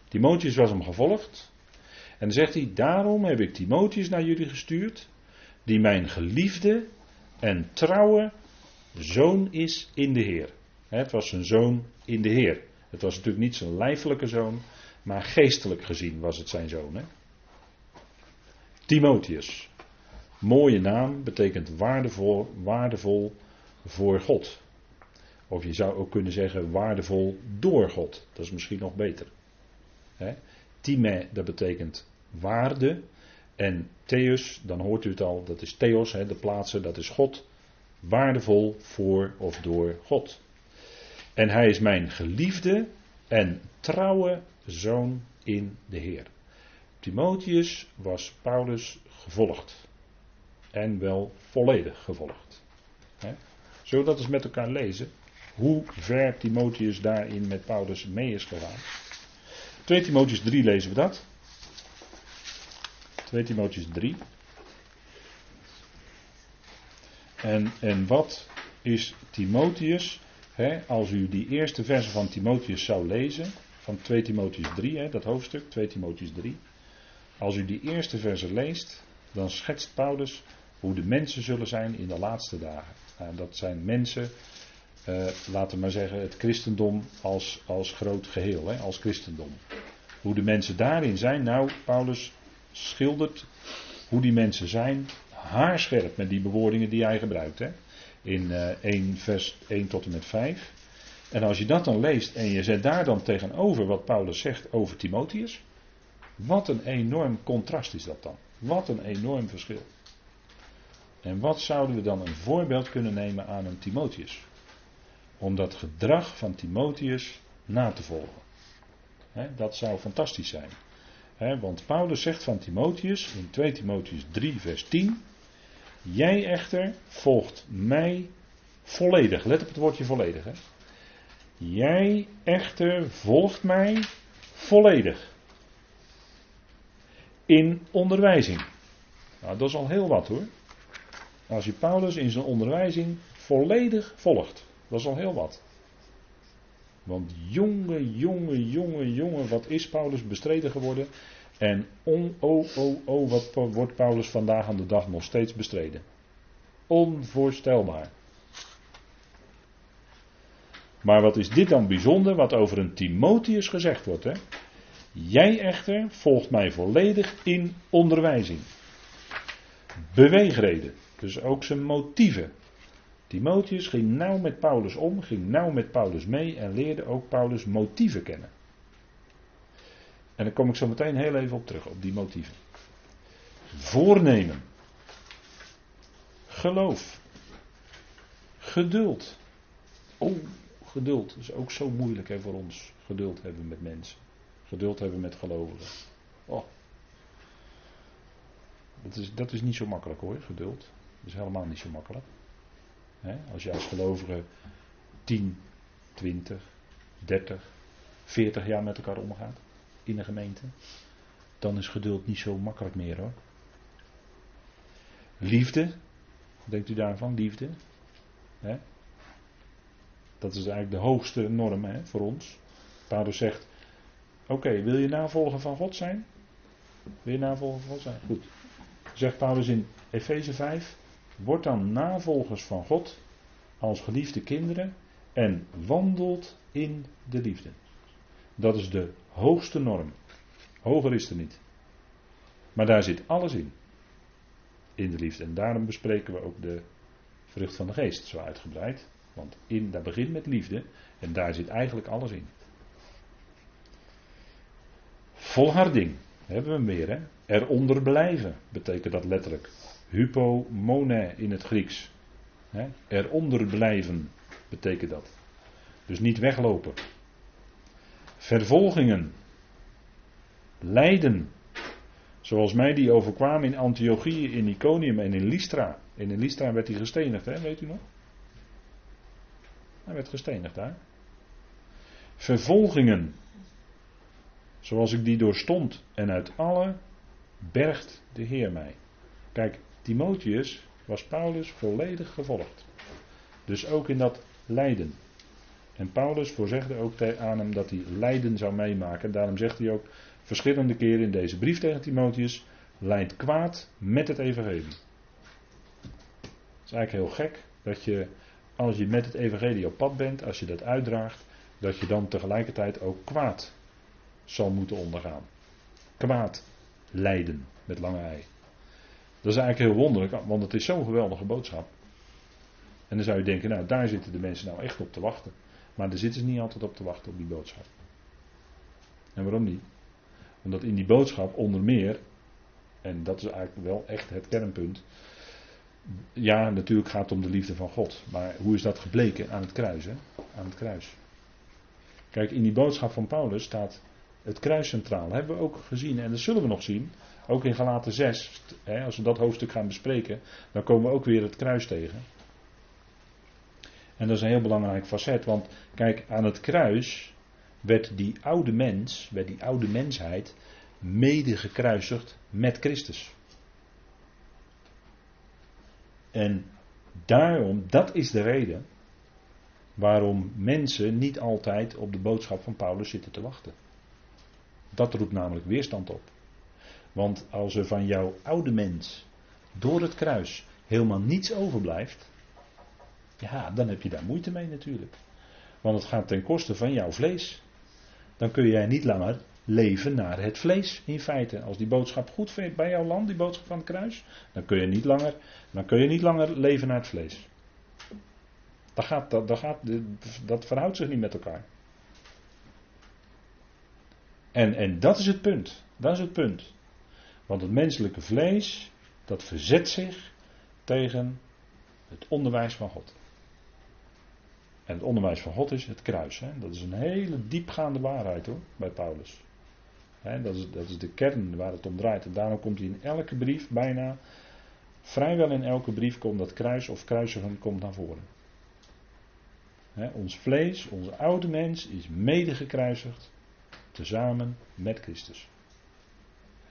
Timotheus was hem gevolgd. En dan zegt hij: Daarom heb ik Timotheus naar jullie gestuurd, die mijn geliefde en trouwe zoon is in de Heer. Het was zijn zoon in de Heer. Het was natuurlijk niet zijn lijfelijke zoon, maar geestelijk gezien was het zijn zoon. Hè? Timotheus. Mooie naam, betekent waardevol, waardevol voor God. Of je zou ook kunnen zeggen waardevol door God. Dat is misschien nog beter. He? Time, dat betekent waarde. En Theus, dan hoort u het al, dat is Theos, he, de plaatsen, dat is God. Waardevol voor of door God. En hij is mijn geliefde en trouwe zoon in de Heer. Timotheus was Paulus gevolgd. En wel volledig gevolgd. He? Zullen we dat eens met elkaar lezen? Hoe ver Timotheus daarin met Paulus mee is gegaan. 2 Timotheus 3 lezen we dat. 2 Timotheus 3. En, en wat is Timotheus? Hè, als u die eerste verse van Timotheus zou lezen, van 2 Timotheus 3, hè, dat hoofdstuk, 2 Timotheus 3. Als u die eerste verse leest, dan schetst Paulus hoe de mensen zullen zijn in de laatste dagen. Nou, dat zijn mensen, uh, laten we maar zeggen, het christendom als, als groot geheel, hè, als christendom. Hoe de mensen daarin zijn, nou, Paulus schildert hoe die mensen zijn, haarscherp met die bewoordingen die hij gebruikt. Hè, in uh, eh, 1 vers 1 tot en met 5. En als je dat dan leest en je zet daar dan tegenover wat Paulus zegt over Timotheus, wat een enorm contrast is dat dan. Wat een enorm verschil. En wat zouden we dan een voorbeeld kunnen nemen aan een Timotheus? Om dat gedrag van Timotheus na te volgen. dat zou fantastisch zijn. want Paulus zegt van Timotheus in 2 Timotheus 3, vers 10: Jij echter volgt mij volledig. Let op het woordje volledig. Jij echter volgt mij volledig. In onderwijzing. Nou, dat is al heel wat hoor. Als je Paulus in zijn onderwijzing volledig volgt, dat is al heel wat. Want jonge, jonge, jonge, jonge, wat is Paulus bestreden geworden? En on, oh, oh, oh, wat wordt Paulus vandaag aan de dag nog steeds bestreden? Onvoorstelbaar. Maar wat is dit dan bijzonder, wat over een Timotheus gezegd wordt? Hè? Jij echter volgt mij volledig in onderwijzing. Beweegreden. Dus ook zijn motieven. Timotheus ging nauw met Paulus om, ging nauw met Paulus mee en leerde ook Paulus motieven kennen. En daar kom ik zo meteen heel even op terug, op die motieven. Voornemen. Geloof. Geduld. Oh, geduld is ook zo moeilijk hè, voor ons. Geduld hebben met mensen. Geduld hebben met gelovigen. Oh. Dat is, dat is niet zo makkelijk hoor, geduld. Dat is helemaal niet zo makkelijk. Als je als gelovige 10, 20, 30, 40 jaar met elkaar omgaat in een gemeente, dan is geduld niet zo makkelijk meer hoor. Liefde, denkt u daarvan? Liefde. Dat is eigenlijk de hoogste norm voor ons. Paulus zegt: Oké, wil je navolger van God zijn? Wil je navolger van God zijn? Goed. Zegt Paulus in Efeze 5: Word dan navolgers van God als geliefde kinderen en wandelt in de liefde. Dat is de hoogste norm. Hoger is er niet. Maar daar zit alles in. In de liefde. En daarom bespreken we ook de vrucht van de geest zo uitgebreid. Want in, dat begint met liefde en daar zit eigenlijk alles in. Volharding, hebben we meer hè. Eronder blijven, betekent dat letterlijk. Hypomone in het Grieks. He? Eronder blijven betekent dat. Dus niet weglopen. Vervolgingen. Lijden. Zoals mij die overkwamen in Antiochië, in Iconium en in Lystra. En in Lystra werd hij gestenigd, hè? weet u nog? Hij werd gestenigd daar. Vervolgingen. Zoals ik die doorstond. En uit alle bergt de Heer mij. Kijk, Timotheus was Paulus volledig gevolgd. Dus ook in dat lijden. En Paulus voorzegde ook aan hem dat hij lijden zou meemaken. Daarom zegt hij ook verschillende keren in deze brief tegen Timotheus: Leid kwaad met het evangelie. Het is eigenlijk heel gek dat je, als je met het evangelie op pad bent, als je dat uitdraagt, dat je dan tegelijkertijd ook kwaad zal moeten ondergaan. Kwaad lijden met lange ei. Dat is eigenlijk heel wonderlijk, want het is zo'n geweldige boodschap. En dan zou je denken, nou daar zitten de mensen nou echt op te wachten. Maar daar zitten ze niet altijd op te wachten op die boodschap. En waarom niet? Omdat in die boodschap onder meer, en dat is eigenlijk wel echt het kernpunt. Ja, natuurlijk gaat het om de liefde van God. Maar hoe is dat gebleken aan het kruis? Hè? Aan het kruis. Kijk, in die boodschap van Paulus staat het kruis centraal. Dat hebben we ook gezien en dat zullen we nog zien. Ook in Galaten 6, hè, als we dat hoofdstuk gaan bespreken, dan komen we ook weer het kruis tegen. En dat is een heel belangrijk facet, want kijk, aan het kruis werd die oude mens, werd die oude mensheid mede gekruisigd met Christus. En daarom, dat is de reden waarom mensen niet altijd op de boodschap van Paulus zitten te wachten. Dat roept namelijk weerstand op. Want als er van jouw oude mens door het kruis helemaal niets overblijft, ja, dan heb je daar moeite mee natuurlijk. Want het gaat ten koste van jouw vlees. Dan kun jij niet langer leven naar het vlees in feite. Als die boodschap goed vindt bij jouw land, die boodschap van het kruis, dan kun je niet langer, dan kun je niet langer leven naar het vlees. Dat, gaat, dat, dat, gaat, dat verhoudt zich niet met elkaar. En, en dat is het punt. Dat is het punt. Want het menselijke vlees, dat verzet zich tegen het onderwijs van God. En het onderwijs van God is het kruis. Hè? Dat is een hele diepgaande waarheid hoor, bij Paulus. Hè, dat, is, dat is de kern waar het om draait. En daarom komt hij in elke brief, bijna, vrijwel in elke brief, komt dat kruis of kruisigen komt naar voren. Hè, ons vlees, onze oude mens, is mede gekruisigd, tezamen met Christus.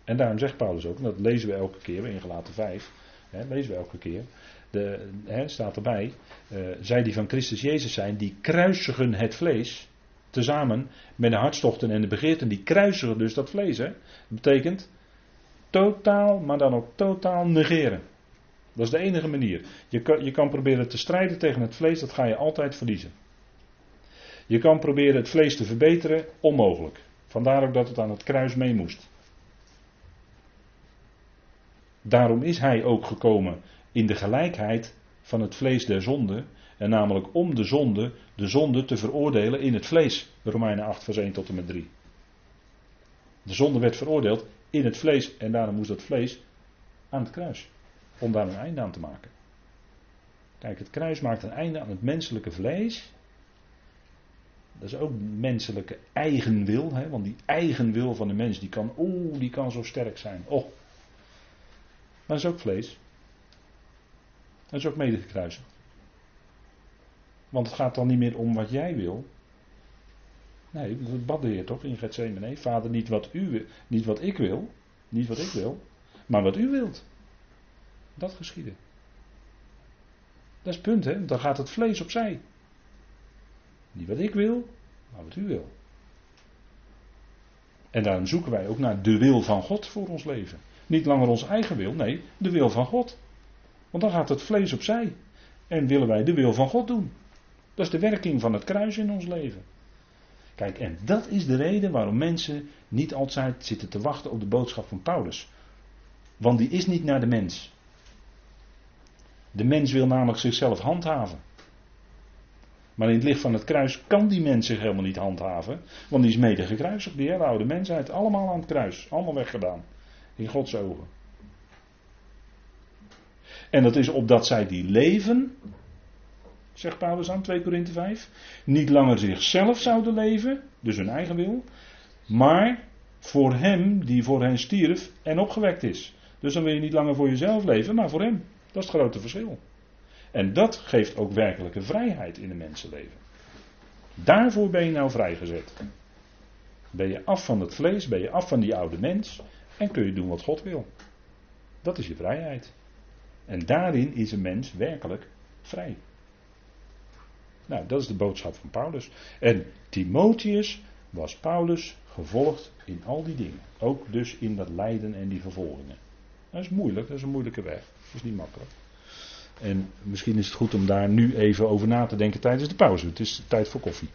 En daarom zegt Paulus ook, en dat lezen we elke keer in Gelaten 5, hè, lezen we elke keer, de, hè, staat erbij, uh, zij die van Christus Jezus zijn, die kruisigen het vlees, tezamen met de hartstochten en de begeerten, die kruisigen dus dat vlees. Hè. Dat betekent totaal, maar dan ook totaal negeren. Dat is de enige manier. Je kan, je kan proberen te strijden tegen het vlees, dat ga je altijd verliezen. Je kan proberen het vlees te verbeteren, onmogelijk. Vandaar ook dat het aan het kruis mee moest. Daarom is hij ook gekomen in de gelijkheid van het vlees der zonde. En namelijk om de zonde, de zonde te veroordelen in het vlees. Romeinen 8, vers 1 tot en met 3. De zonde werd veroordeeld in het vlees en daarom moest dat vlees aan het kruis. Om daar een einde aan te maken. Kijk, het kruis maakt een einde aan het menselijke vlees. Dat is ook menselijke eigenwil. Hè? Want die eigenwil van de mens, die kan, oeh, die kan zo sterk zijn. Oh. Maar dat is ook vlees. Dat is ook mede gekruisigd. Want het gaat dan niet meer om wat jij wil. Nee, dat bad de Heer toch in Gethsemane. Vader, niet wat, u, niet wat ik wil, niet wat ik wil, maar wat u wilt. Dat geschieden. Dat is het punt, hè? Dan gaat het vlees opzij. Niet wat ik wil, maar wat u wil. En daarom zoeken wij ook naar de wil van God voor ons leven. Niet langer ons eigen wil, nee, de wil van God. Want dan gaat het vlees opzij. En willen wij de wil van God doen. Dat is de werking van het kruis in ons leven. Kijk, en dat is de reden waarom mensen niet altijd zitten te wachten op de boodschap van Paulus. Want die is niet naar de mens. De mens wil namelijk zichzelf handhaven. Maar in het licht van het kruis kan die mens zich helemaal niet handhaven. Want die is mede gekruisigd. Die hele oude mensheid. Allemaal aan het kruis. Allemaal weggedaan. In Gods ogen. En dat is opdat zij die leven. Zegt Paulus aan 2 Korinthe 5. Niet langer zichzelf zouden leven. Dus hun eigen wil. Maar voor hem die voor hen stierf en opgewekt is. Dus dan wil je niet langer voor jezelf leven, maar voor hem. Dat is het grote verschil. En dat geeft ook werkelijke vrijheid in een mensenleven. Daarvoor ben je nou vrijgezet. Ben je af van het vlees, ben je af van die oude mens en kun je doen wat God wil. Dat is je vrijheid. En daarin is een mens werkelijk vrij. Nou, dat is de boodschap van Paulus. En Timotheus was Paulus gevolgd in al die dingen. Ook dus in dat lijden en die vervolgingen. Dat is moeilijk, dat is een moeilijke weg. Dat is niet makkelijk. En misschien is het goed om daar nu even over na te denken tijdens de pauze. Het is tijd voor koffie.